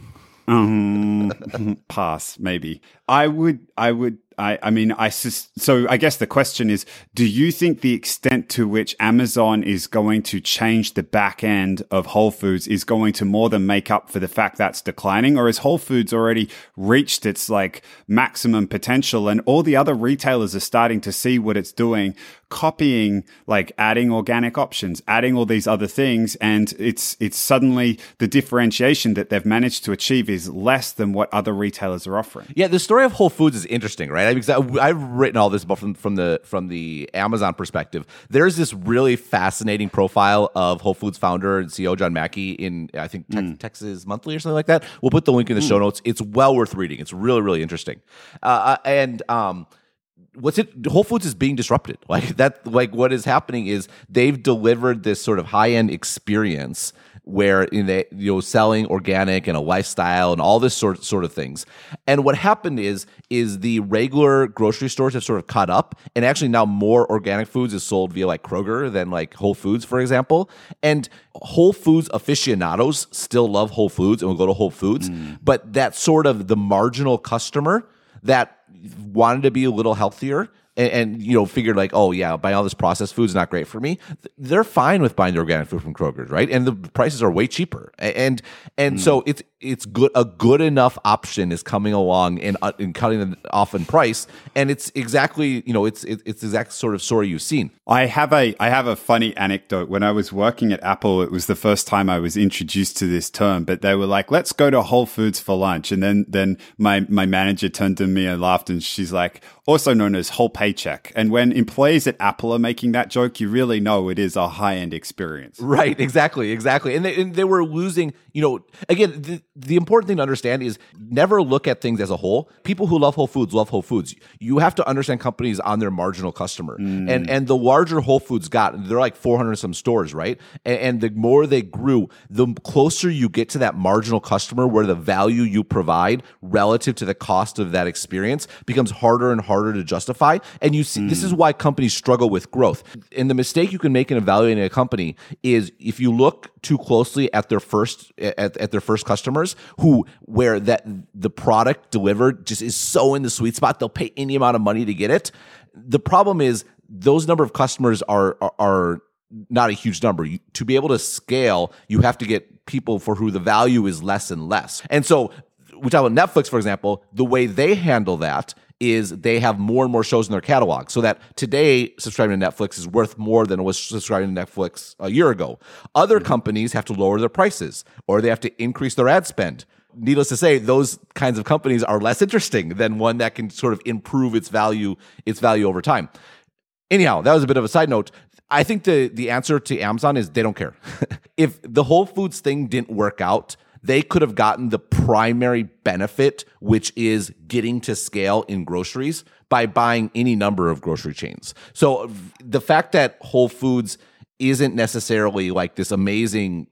um, pass maybe. I would. I would I, I mean, I so I guess the question is: Do you think the extent to which Amazon is going to change the back end of Whole Foods is going to more than make up for the fact that's declining, or has Whole Foods already reached its like maximum potential, and all the other retailers are starting to see what it's doing, copying, like adding organic options, adding all these other things, and it's it's suddenly the differentiation that they've managed to achieve is less than what other retailers are offering. Yeah, the story of Whole Foods is interesting, right? Because I, have written all this but from from the from the Amazon perspective. There's this really fascinating profile of Whole Foods founder and CEO John Mackey in I think mm. Texas Monthly or something like that. We'll put the link in the mm. show notes. It's well worth reading. It's really really interesting. Uh, uh and um, what's it whole foods is being disrupted like that like what is happening is they've delivered this sort of high-end experience where in the you know selling organic and a lifestyle and all this sort sort of things. And what happened is is the regular grocery stores have sort of caught up, and actually now more organic foods is sold via like Kroger than like Whole Foods, for example. And Whole Foods aficionados still love Whole Foods and will go to Whole Foods, mm. but that sort of the marginal customer that wanted to be a little healthier and, and, you know figured like, oh yeah, buying all this processed food is not great for me. They're fine with buying the organic food from Kroger's, right? And the prices are way cheaper, and and mm. so it's it's good a good enough option is coming along and, uh, and cutting them off in price. And it's exactly you know it's it, it's the exact sort of story you've seen. I have a i have a funny anecdote. When i was working at apple it was the first time i was introduced to this term but they were like let's go to whole foods for lunch. And then then my my manager turned to me and laughed and she's like also known as whole paycheck. And when employees at apple are making that joke you really know it is a high-end experience. Right exactly exactly. And they, and they were losing you know again the, the important thing to understand is never look at things as a whole. People who love Whole Foods love Whole Foods. You have to understand companies on their marginal customer. Mm. And and the larger Whole Foods got, they're like 400 some stores, right? And, and the more they grew, the closer you get to that marginal customer where the value you provide relative to the cost of that experience becomes harder and harder to justify. And you see, mm. this is mm. why companies struggle with growth. And the mistake you can make in evaluating a company is if you look too closely at their first at, at their first customers who where that the product delivered just is so in the sweet spot they'll pay any amount of money to get it. The problem is those number of customers are are, are not a huge number. You, to be able to scale you have to get people for who the value is less and less. And so we talk about netflix for example the way they handle that is they have more and more shows in their catalog so that today subscribing to Netflix is worth more than it was subscribing to Netflix a year ago. Other mm-hmm. companies have to lower their prices or they have to increase their ad spend. Needless to say, those kinds of companies are less interesting than one that can sort of improve its value, its value over time. Anyhow, that was a bit of a side note. I think the the answer to Amazon is they don't care. if the Whole Foods thing didn't work out, they could have gotten the primary benefit, which is getting to scale in groceries by buying any number of grocery chains. So the fact that Whole Foods isn't necessarily like this amazing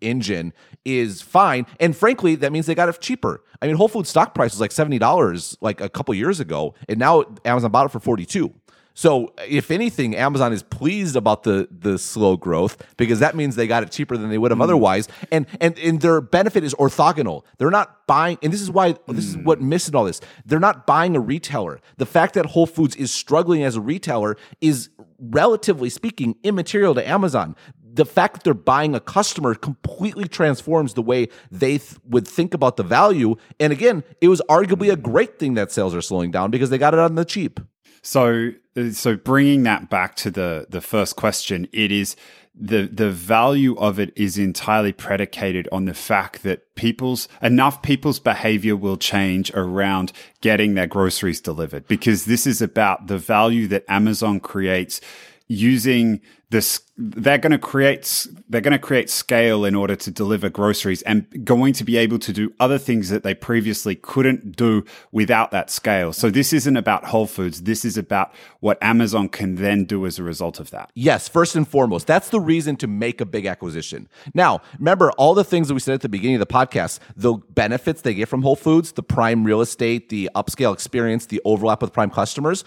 engine is fine. And frankly, that means they got it cheaper. I mean, Whole Foods stock price was like $70 like a couple years ago, and now Amazon bought it for 42. So, if anything, Amazon is pleased about the the slow growth because that means they got it cheaper than they would have mm. otherwise, and and and their benefit is orthogonal. They're not buying, and this is why this is what missing all this. They're not buying a retailer. The fact that Whole Foods is struggling as a retailer is relatively speaking immaterial to Amazon the fact that they're buying a customer completely transforms the way they th- would think about the value. And again, it was arguably a great thing that sales are slowing down because they got it on the cheap. So, uh, so bringing that back to the the first question, it is the the value of it is entirely predicated on the fact that people's enough people's behavior will change around getting their groceries delivered. Because this is about the value that Amazon creates using this they're going to create they're going to create scale in order to deliver groceries and going to be able to do other things that they previously couldn't do without that scale. So this isn't about Whole Foods. This is about what Amazon can then do as a result of that. Yes, first and foremost, that's the reason to make a big acquisition. Now, remember all the things that we said at the beginning of the podcast, the benefits they get from Whole Foods, the prime real estate, the upscale experience, the overlap with prime customers.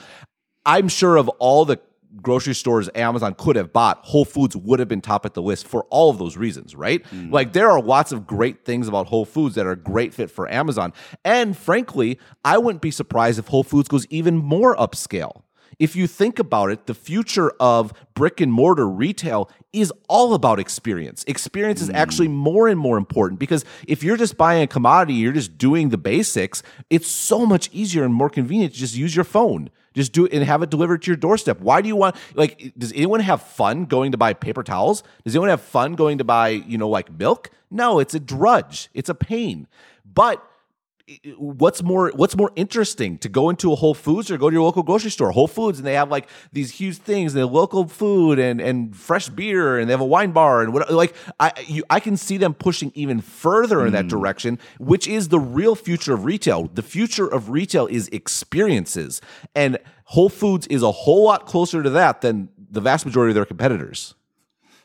I'm sure of all the grocery stores Amazon could have bought, Whole Foods would have been top at the list for all of those reasons, right? Mm. Like there are lots of great things about Whole Foods that are a great fit for Amazon. And frankly, I wouldn't be surprised if Whole Foods goes even more upscale. If you think about it, the future of brick and mortar retail is all about experience. Experience is actually mm. more and more important because if you're just buying a commodity, you're just doing the basics, it's so much easier and more convenient to just use your phone. Just do it and have it delivered to your doorstep. Why do you want like does anyone have fun going to buy paper towels? Does anyone have fun going to buy, you know, like milk? No, it's a drudge. It's a pain. But what's more what's more interesting to go into a Whole Foods or go to your local grocery store? Whole Foods and they have like these huge things, they have local food and and fresh beer and they have a wine bar and what like I you, I can see them pushing even further in that hmm. direction, which is the real future of retail. The future of retail is experiences. And Whole Foods is a whole lot closer to that than the vast majority of their competitors.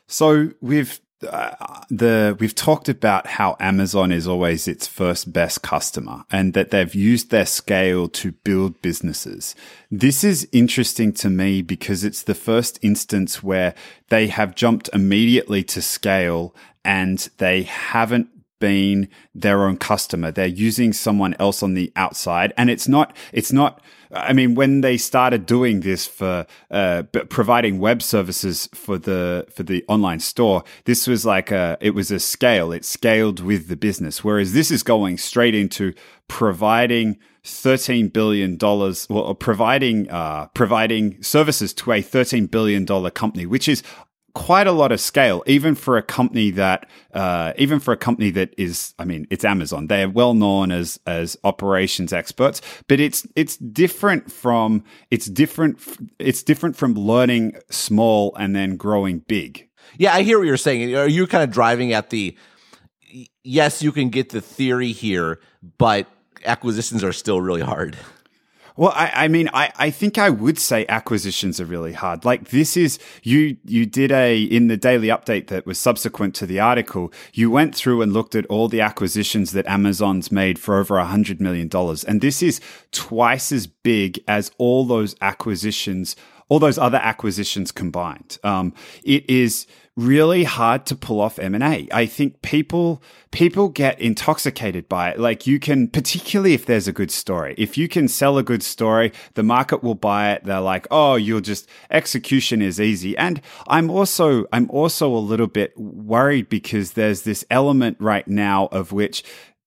So we've uh, the we've talked about how Amazon is always its first best customer and that they've used their scale to build businesses. This is interesting to me because it's the first instance where they have jumped immediately to scale and they haven't been their own customer. They're using someone else on the outside and it's not it's not I mean, when they started doing this for uh, providing web services for the for the online store, this was like a it was a scale. It scaled with the business, whereas this is going straight into providing thirteen billion dollars, well, providing uh, providing services to a thirteen billion dollar company, which is quite a lot of scale, even for a company that, uh, even for a company that is, I mean, it's Amazon. They are well known as as operations experts, but it's it's different from it's different it's different from learning small and then growing big. Yeah, I hear what you're saying. Are you kind of driving at the? Yes, you can get the theory here, but acquisitions are still really hard. Well, I, I mean, I, I think I would say acquisitions are really hard. Like this is you you did a in the daily update that was subsequent to the article. You went through and looked at all the acquisitions that Amazon's made for over a hundred million dollars, and this is twice as big as all those acquisitions, all those other acquisitions combined. Um, it is really hard to pull off M&A. I think people people get intoxicated by it. Like you can particularly if there's a good story. If you can sell a good story, the market will buy it. They're like, "Oh, you'll just execution is easy." And I'm also I'm also a little bit worried because there's this element right now of which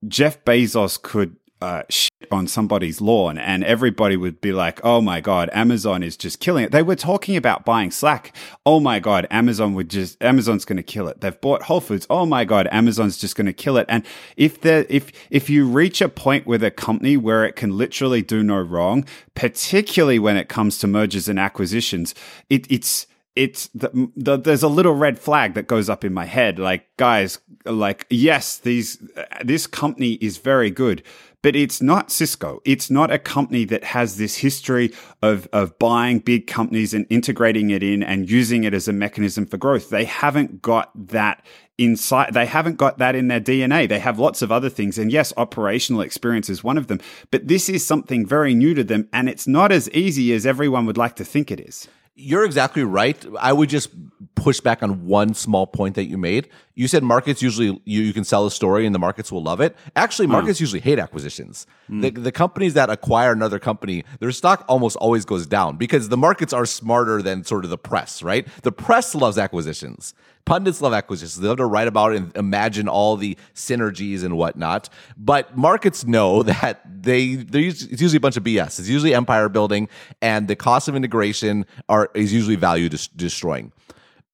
Jeff Bezos could uh, shit on somebody's lawn and everybody would be like, oh my God, Amazon is just killing it. They were talking about buying Slack. Oh my God, Amazon would just, Amazon's going to kill it. They've bought Whole Foods. Oh my God, Amazon's just going to kill it. And if there, if, if you reach a point with a company where it can literally do no wrong, particularly when it comes to mergers and acquisitions, it, it's, it's the, the, there's a little red flag that goes up in my head like guys like yes these this company is very good but it's not Cisco. It's not a company that has this history of, of buying big companies and integrating it in and using it as a mechanism for growth. They haven't got that inside. They haven't got that in their DNA. They have lots of other things. And yes, operational experience is one of them, but this is something very new to them. And it's not as easy as everyone would like to think it is. You're exactly right. I would just push back on one small point that you made. You said markets usually you, you can sell a story and the markets will love it. Actually, hmm. markets mm. usually hate acquisitions. Mm. The, the companies that acquire another company, their stock almost always goes down because the markets are smarter than sort of the press, right? The press loves acquisitions. Pundits love acquisitions. They love to write about it and imagine all the synergies and whatnot. But markets know that they it's usually a bunch of BS. It's usually empire building, and the cost of integration are is usually value des- destroying.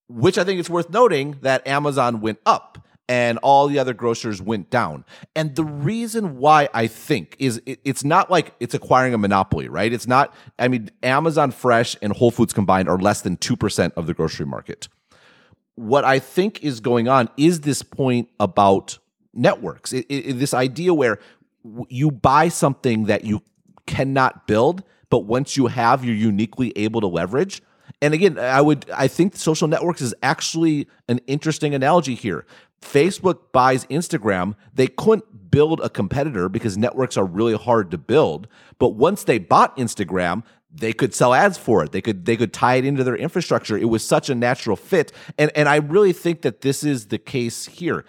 Which I think it's worth noting that Amazon went up and all the other grocers went down. And the reason why I think is it, it's not like it's acquiring a monopoly, right? It's not, I mean, Amazon Fresh and Whole Foods combined are less than 2% of the grocery market what I think is going on is this point about networks. It, it, this idea where you buy something that you cannot build, but once you have, you're uniquely able to leverage. And again, I would I think social networks is actually an interesting analogy here. Facebook buys Instagram. They couldn't build a competitor because networks are really hard to build. But once they bought Instagram, they could sell ads for it. They could they could tie it into their infrastructure. It was such a natural fit. And and I really think that this is the case here.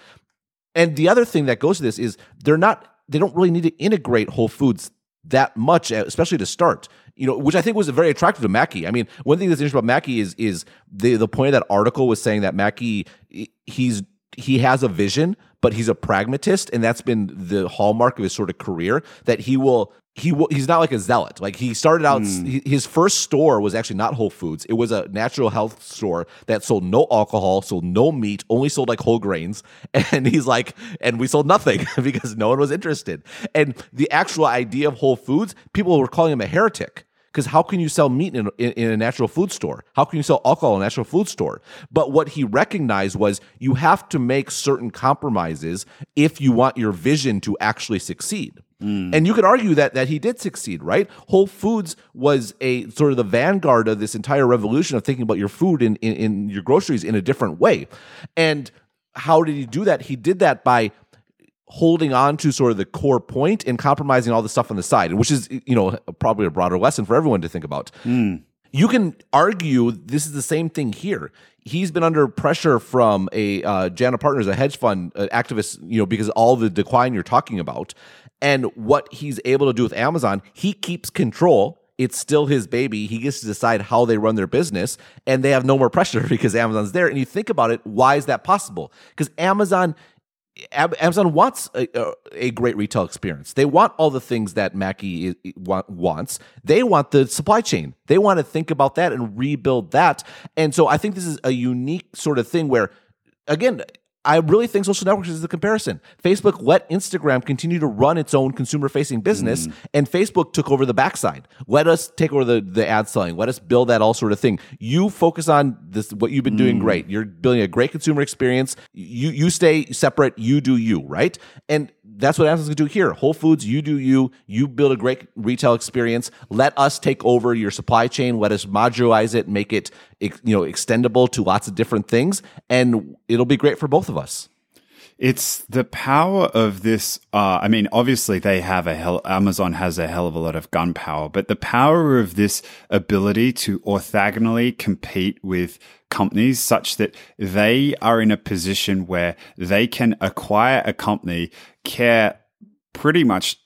And the other thing that goes to this is they're not they don't really need to integrate Whole Foods that much, uh, especially to start. You know, which I think was very attractive to Mackey. I mean, one thing that's interesting about Mackey is is the the point of that article was saying that Mackey he's he has a vision, but he's a pragmatist, and that's been the hallmark of his sort of career. That he will he he's not like a zealot. Like he started out, mm. his first store was actually not Whole Foods. It was a natural health store that sold no alcohol, sold no meat, only sold like whole grains. And he's like, and we sold nothing because no one was interested. And the actual idea of Whole Foods, people were calling him a heretic. Because how can you sell meat in, in, in, a natural food store? How can you sell alcohol in a natural food store? But what he recognized was you have to make certain compromises if you want your vision to actually succeed. Mm. And you could argue that that he did succeed, right? Whole Foods was a sort of the vanguard of this entire revolution of thinking about your food in, in, in your groceries in a different way. And how did he do that? He did that by holding on to sort of the core point and compromising all the stuff on the side, which is, you know, probably a broader lesson for everyone to think about. Mm. You can argue this is the same thing here. He's been under pressure from a uh, JANA Partners, a hedge fund uh, activist, you know, because all the decline you're talking about. And what he's able to do with Amazon, he keeps control. It's still his baby. He gets to decide how they run their business, and they have no more pressure because Amazon's there. And you think about it, why is that possible? Because Amazon Amazon wants a, a, great retail experience. They want all the things that Mackey wants. They want the supply chain. They want to think about that and rebuild that. And so I think this is a unique sort of thing where, again, I really think social networks is the comparison. Facebook let Instagram continue to run its own consumer facing business, mm. and Facebook took over the backside. Let us take over the, the ad selling. Let us build that all sort of thing. You focus on this, what you've been mm. doing great. You're building a great consumer experience. You, you stay separate. You do you, right? And that's what Amazon's gonna do here. Whole Foods, you do you. You build a great retail experience. Let us take over your supply chain. Let us modularize it, make it you know extendable to lots of different things, and it'll be great for both of us. It's the power of this. Uh, I mean, obviously, they have a hell. Amazon has a hell of a lot of gun power, but the power of this ability to orthogonally compete with companies such that they are in a position where they can acquire a company, care pretty much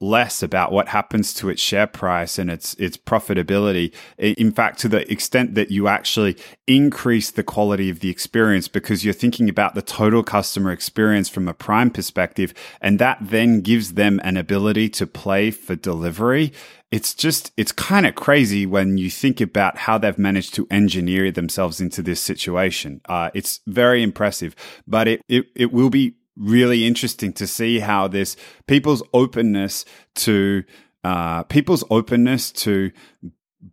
less about what happens to its share price and its its profitability in fact to the extent that you actually increase the quality of the experience because you're thinking about the total customer experience from a prime perspective and that then gives them an ability to play for delivery. It's just it's kind of crazy when you think about how they've managed to engineer themselves into this situation. Uh, it's very impressive but it, it it will be really interesting to see how this people's openness to uh, people's openness to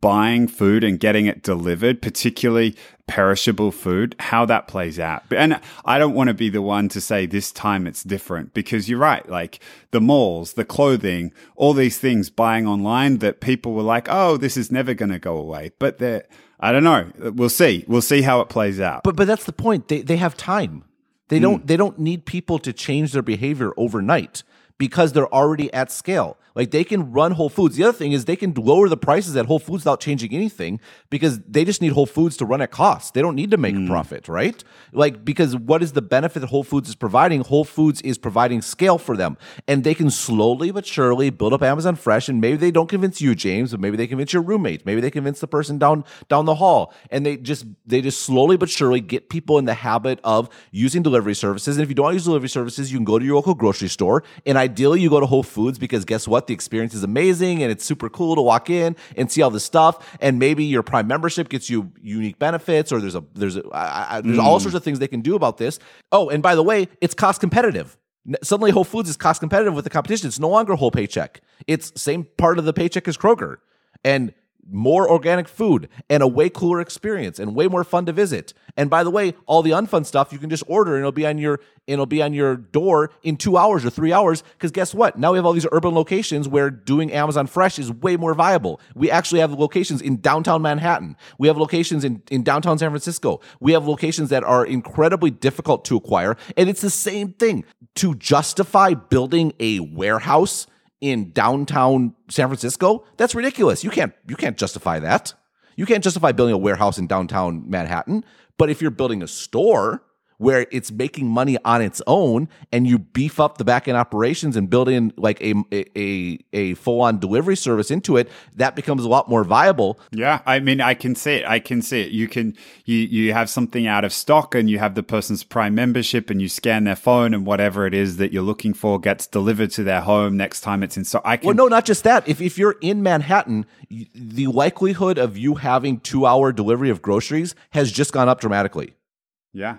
buying food and getting it delivered, particularly perishable food, how that plays out. And I don't want to be the one to say this time it's different because you're right. Like the malls, the clothing, all these things buying online that people were like, oh, this is never going to go away. But they're, I don't know. We'll see. We'll see how it plays out. But but that's the point. They they have time. They don't mm. they don't need people to change their behavior overnight because they're already at scale. Like they can run Whole Foods. The other thing is they can lower the prices at Whole Foods without changing anything because they just need Whole Foods to run at cost. They don't need to make mm. a profit, right? Like because what is the benefit that Whole Foods is providing? Whole Foods is providing scale for them, and they can slowly but surely build up Amazon Fresh. And maybe they don't convince you, James, but maybe they convince your roommate. Maybe they convince the person down down the hall, and they just they just slowly but surely get people in the habit of using delivery services. And if you don't use delivery services, you can go to your local grocery store, and ideally you go to Whole Foods because guess what? The experience is amazing and it's super cool to walk in and see all this stuff. And maybe your Prime membership gets you unique benefits, or there's a there's a, I, I, there's mm. all sorts of things they can do about this. Oh, and by the way, it's cost competitive. Suddenly, Whole Foods is cost competitive with the competition. It's no longer whole paycheck. It's same part of the paycheck as Kroger, and more organic food and a way cooler experience and way more fun to visit. And by the way, all the unfun stuff you can just order and it'll be on your it'll be on your door in 2 hours or 3 hours because guess what? Now we have all these urban locations where doing Amazon Fresh is way more viable. We actually have locations in downtown Manhattan. We have locations in in downtown San Francisco. We have locations that are incredibly difficult to acquire and it's the same thing. To justify building a warehouse in downtown San Francisco, that's ridiculous. You can't you can't justify that. You can't justify building a warehouse in downtown Manhattan. But if you're building a store where it's making money on its own and you beef up the back end operations and build in like a a a full on delivery service into it that becomes a lot more viable. Yeah i mean i can see it. I can see it. You can you you have something out of stock and you have the person's prime membership and you scan their phone and whatever it is that you're looking for gets delivered to their home next time it's in stock i can well no not just that. If, if you're in manhattan the likelihood of you having two hour delivery of groceries has just gone up dramatically. Yeah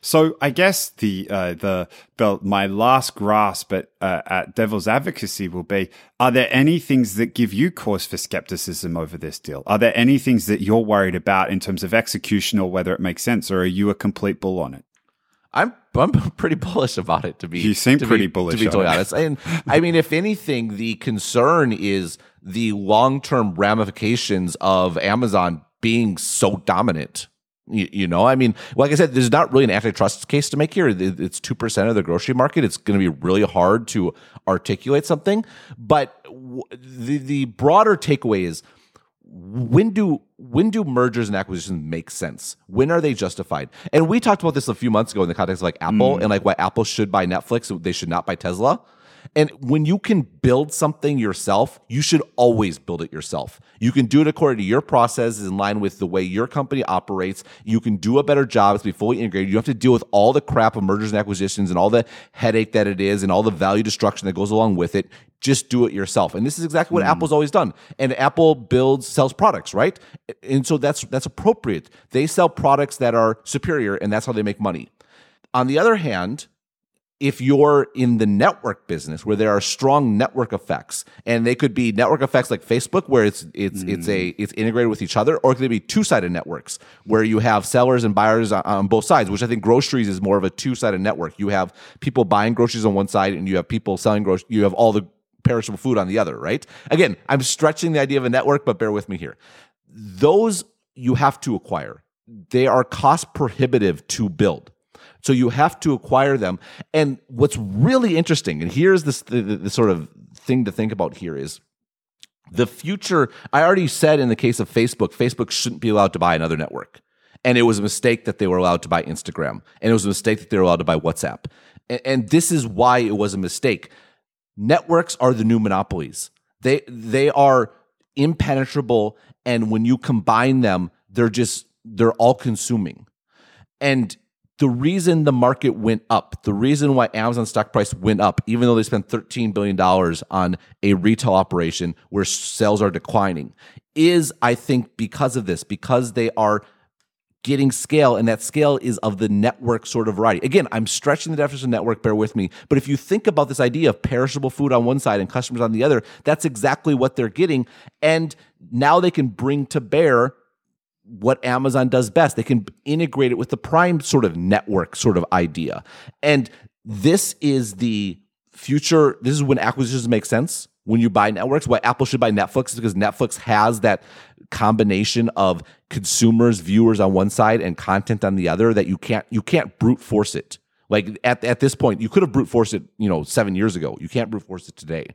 so I guess the uh, the the my last grasp at uh, at devil's advocacy will be: Are there any things that give you cause for skepticism over this deal? Are there any things that you're worried about in terms of execution or whether it makes sense, or are you a complete bull on it? I'm I'm pretty bullish about it. To be you seem pretty be, bullish to be totally honest. And I mean, if anything, the concern is the long term ramifications of Amazon being so dominant you, you, know, I mean, like I said, there's not really an antitrust case to make here. It's 2% of the grocery market. It's going to be really hard to articulate something. But the, the broader takeaway is when do when do mergers and acquisitions make sense? When are they justified? And we talked about this a few months ago in the context of like Apple mm. and like why Apple should buy Netflix, they should not buy Tesla. And when you can build something yourself, you should always build it yourself. You can do it according to your processes in line with the way your company operates. You can do a better job. It's be fully integrated. You have to deal with all the crap of mergers and acquisitions and all the headache that it is and all the value destruction that goes along with it. Just do it yourself. And this is exactly what mm. Apple's always done. And Apple builds, sells products, right? And so that's that's appropriate. They sell products that are superior and that's how they make money. On the other hand, if you're in the network business where there are strong network effects and they could be network effects like facebook where it's it's mm. it's a it's integrated with each other or it could be two-sided networks where you have sellers and buyers on, on both sides which i think groceries is more of a two-sided network. You have people buying groceries on one side and you have people selling groceries you have all the perishable food on the other right? Again i'm stretching the idea of a network but bear with me here. Those you have to acquire. They are cost prohibitive to build so you have to acquire them. And what's really interesting, and here's the, the sort of thing to think about here is the future. I already said in the case of Facebook, Facebook shouldn't be allowed to buy another network. And it was a mistake that they were allowed to buy Instagram. And it was a mistake that they were allowed to buy WhatsApp. And, and this is why it was a mistake. Networks are the new monopolies. They they are impenetrable and when you combine them, they're just they're all consuming. And the reason the market went up, the reason why Amazon stock price went up, even though they spent $13 billion on a retail operation where sales are declining, is I think because of this, because they are getting scale, and that scale is of the network sort of variety. Again, I'm stretching the definition of network, bear with me. But if you think about this idea of perishable food on one side and customers on the other, that's exactly what they're getting. And now they can bring to bear what Amazon does best. They can integrate it with the Prime sort of network sort of idea. And this is the future. This is when acquisitions make sense. When you buy networks, why Apple should buy Netflix is because Netflix has that combination of consumers, viewers on one side and content on the other that you can't you can't brute force it. Like at, at this point, you could have brute forced it, you know, seven years ago. You can't brute force it today.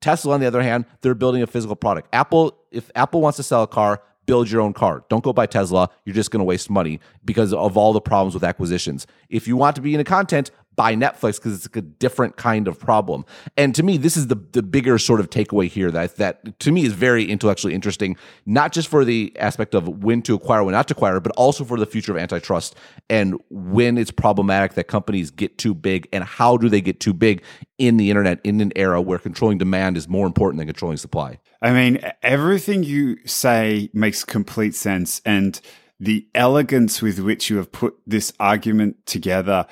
Tesla, on the other hand, they're building a physical product. Apple, if Apple wants to sell a car, build your own car. Don't go buy Tesla. You're just going to waste money because of all the problems with acquisitions. If you want to be into content, buy Netflix because it's a different kind of problem. And to me, this is the the bigger sort of takeaway here that that to me is very intellectually interesting, not just for the aspect of when to acquire, when not to acquire, but also for the future of antitrust and when it's problematic that companies get too big and how do they get too big in the internet in an era where controlling demand is more important than controlling supply. I mean, everything you say makes complete sense and the elegance with which you have put this argument together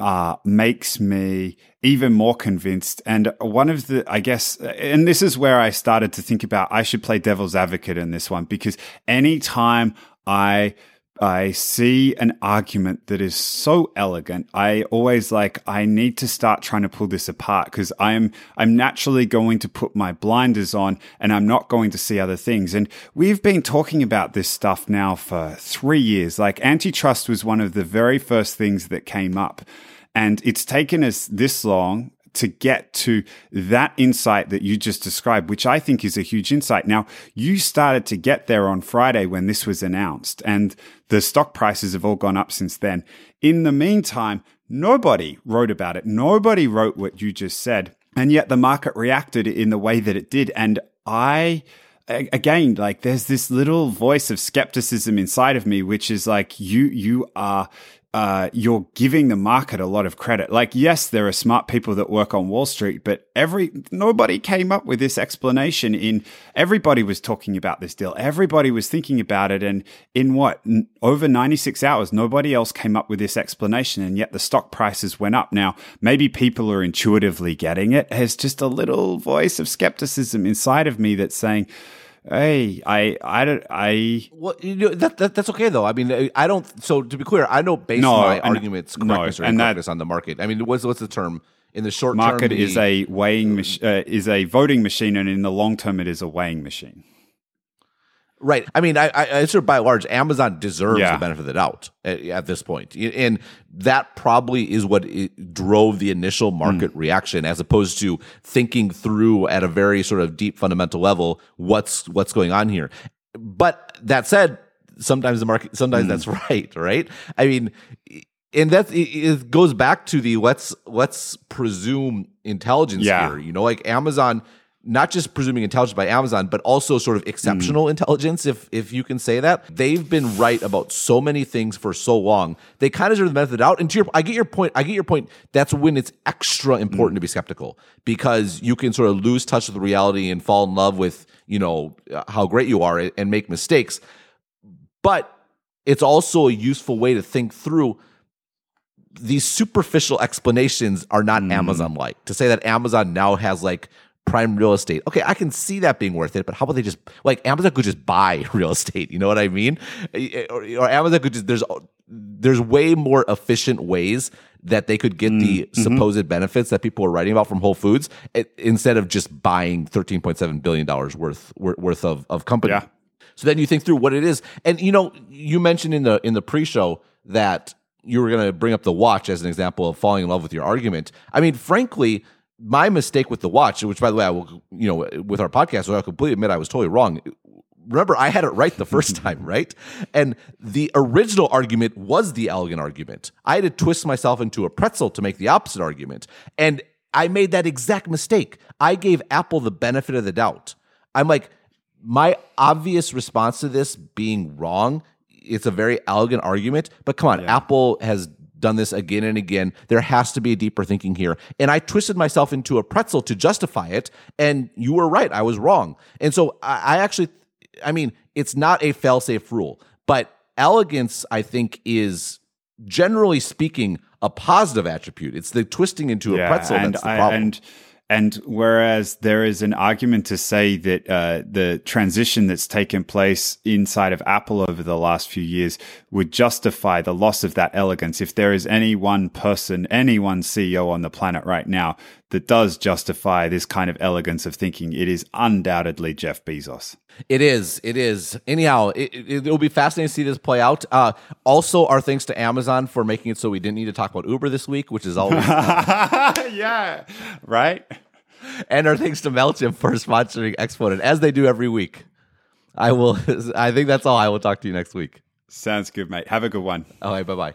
uh, makes me even more convinced. And one of the, I guess, and this is where I started to think about I should play devil's advocate in this one because anytime I I see an argument that is so elegant. I always like I need to start trying to pull this apart because I'm I'm naturally going to put my blinders on and I'm not going to see other things. And we've been talking about this stuff now for 3 years. Like antitrust was one of the very first things that came up. And it's taken us this long to get to that insight that you just described, which I think is a huge insight. Now, you started to get there on Friday when this was announced, and the stock prices have all gone up since then. In the meantime, nobody wrote about it. Nobody wrote what you just said. And yet the market reacted in the way that it did. And I, again, like there's this little voice of skepticism inside of me, which is like, you, you are uh, you're giving the market a lot of credit. Like, yes, there are smart people that work on Wall Street, but every nobody came up with this explanation. In everybody was talking about this deal, everybody was thinking about it, and in what n- over 96 hours, nobody else came up with this explanation, and yet the stock prices went up. Now, maybe people are intuitively getting it. There's just a little voice of skepticism inside of me that's saying Hey, I, I don't, I. Well, you know, that, that that's okay though. I mean, I don't. So to be clear, I don't base no, my and, arguments correctness no, or incorrectness on the market. I mean, what's what's the term in the short market term? Market is a weighing mach- uh, is a voting machine, and in the long term, it is a weighing machine. Right. I mean, I, I sort of by large, Amazon deserves yeah. the benefit of the doubt at, at, this point, and that probably is what drove the initial market mm. reaction, as opposed to thinking through at a very sort of deep fundamental level what's what's going on here. But that said, sometimes the market, sometimes mm. that's right. Right. I mean, and that it goes back to the let's let's presume intelligence yeah. here. You know, like Amazon not just presuming intelligence by Amazon, but also sort of exceptional mm. intelligence, if if you can say that. They've been right about so many things for so long. They kind of deserve the method out. And to your, I get your point. I get your point. That's when it's extra important mm. to be skeptical because you can sort of lose touch with reality and fall in love with you know how great you are and make mistakes. But it's also a useful way to think through these superficial explanations are not mm. Amazon like. To say that Amazon now has like prime real estate. Okay, I can see that being worth it, but how about they just like Amazon could just buy real estate? You know what I mean? Or, or Amazon could just there's there's way more efficient ways that they could get mm, the mm-hmm. supposed benefits that people are writing about from Whole Foods it, instead of just buying 13.7 billion dollars worth worth of of company. Yeah. So then you think through what it is, and you know you mentioned in the in the pre-show that you were going to bring up the watch as an example of falling in love with your argument. I mean, frankly, my mistake with the watch, which by the way, I will, you know, with our podcast, so I completely admit I was totally wrong. Remember, I had it right the first time, right? And the original argument was the elegant argument. I had to twist myself into a pretzel to make the opposite argument. And I made that exact mistake. I gave Apple the benefit of the doubt. I'm like, my obvious response to this being wrong, it's a very elegant argument, but come on, yeah. Apple has done this again and again. There has to be a deeper thinking here. And I twisted myself into a pretzel to justify it. And you were right. I was wrong. And so I, I actually, I mean, it's not a fail safe rule, but elegance, I think, is generally speaking a positive attribute. It's the twisting into a pretzel and that's the problem. and And whereas there is an argument to say that uh, the transition that's taken place inside of Apple over the last few years would justify the loss of that elegance, if there is any one person, any one CEO on the planet right now that does justify this kind of elegance of thinking, it is undoubtedly Jeff Bezos. It is. It is. Anyhow, it, will be fascinating to see this play out. Uh, also, our thanks to Amazon for making it so we didn't need to talk about Uber this week, which is always yeah, right. And our thanks to Mailchimp for sponsoring Exponent as they do every week. I will. I think that's all. I will talk to you next week. Sounds good, mate. Have a good one. All right. Bye bye.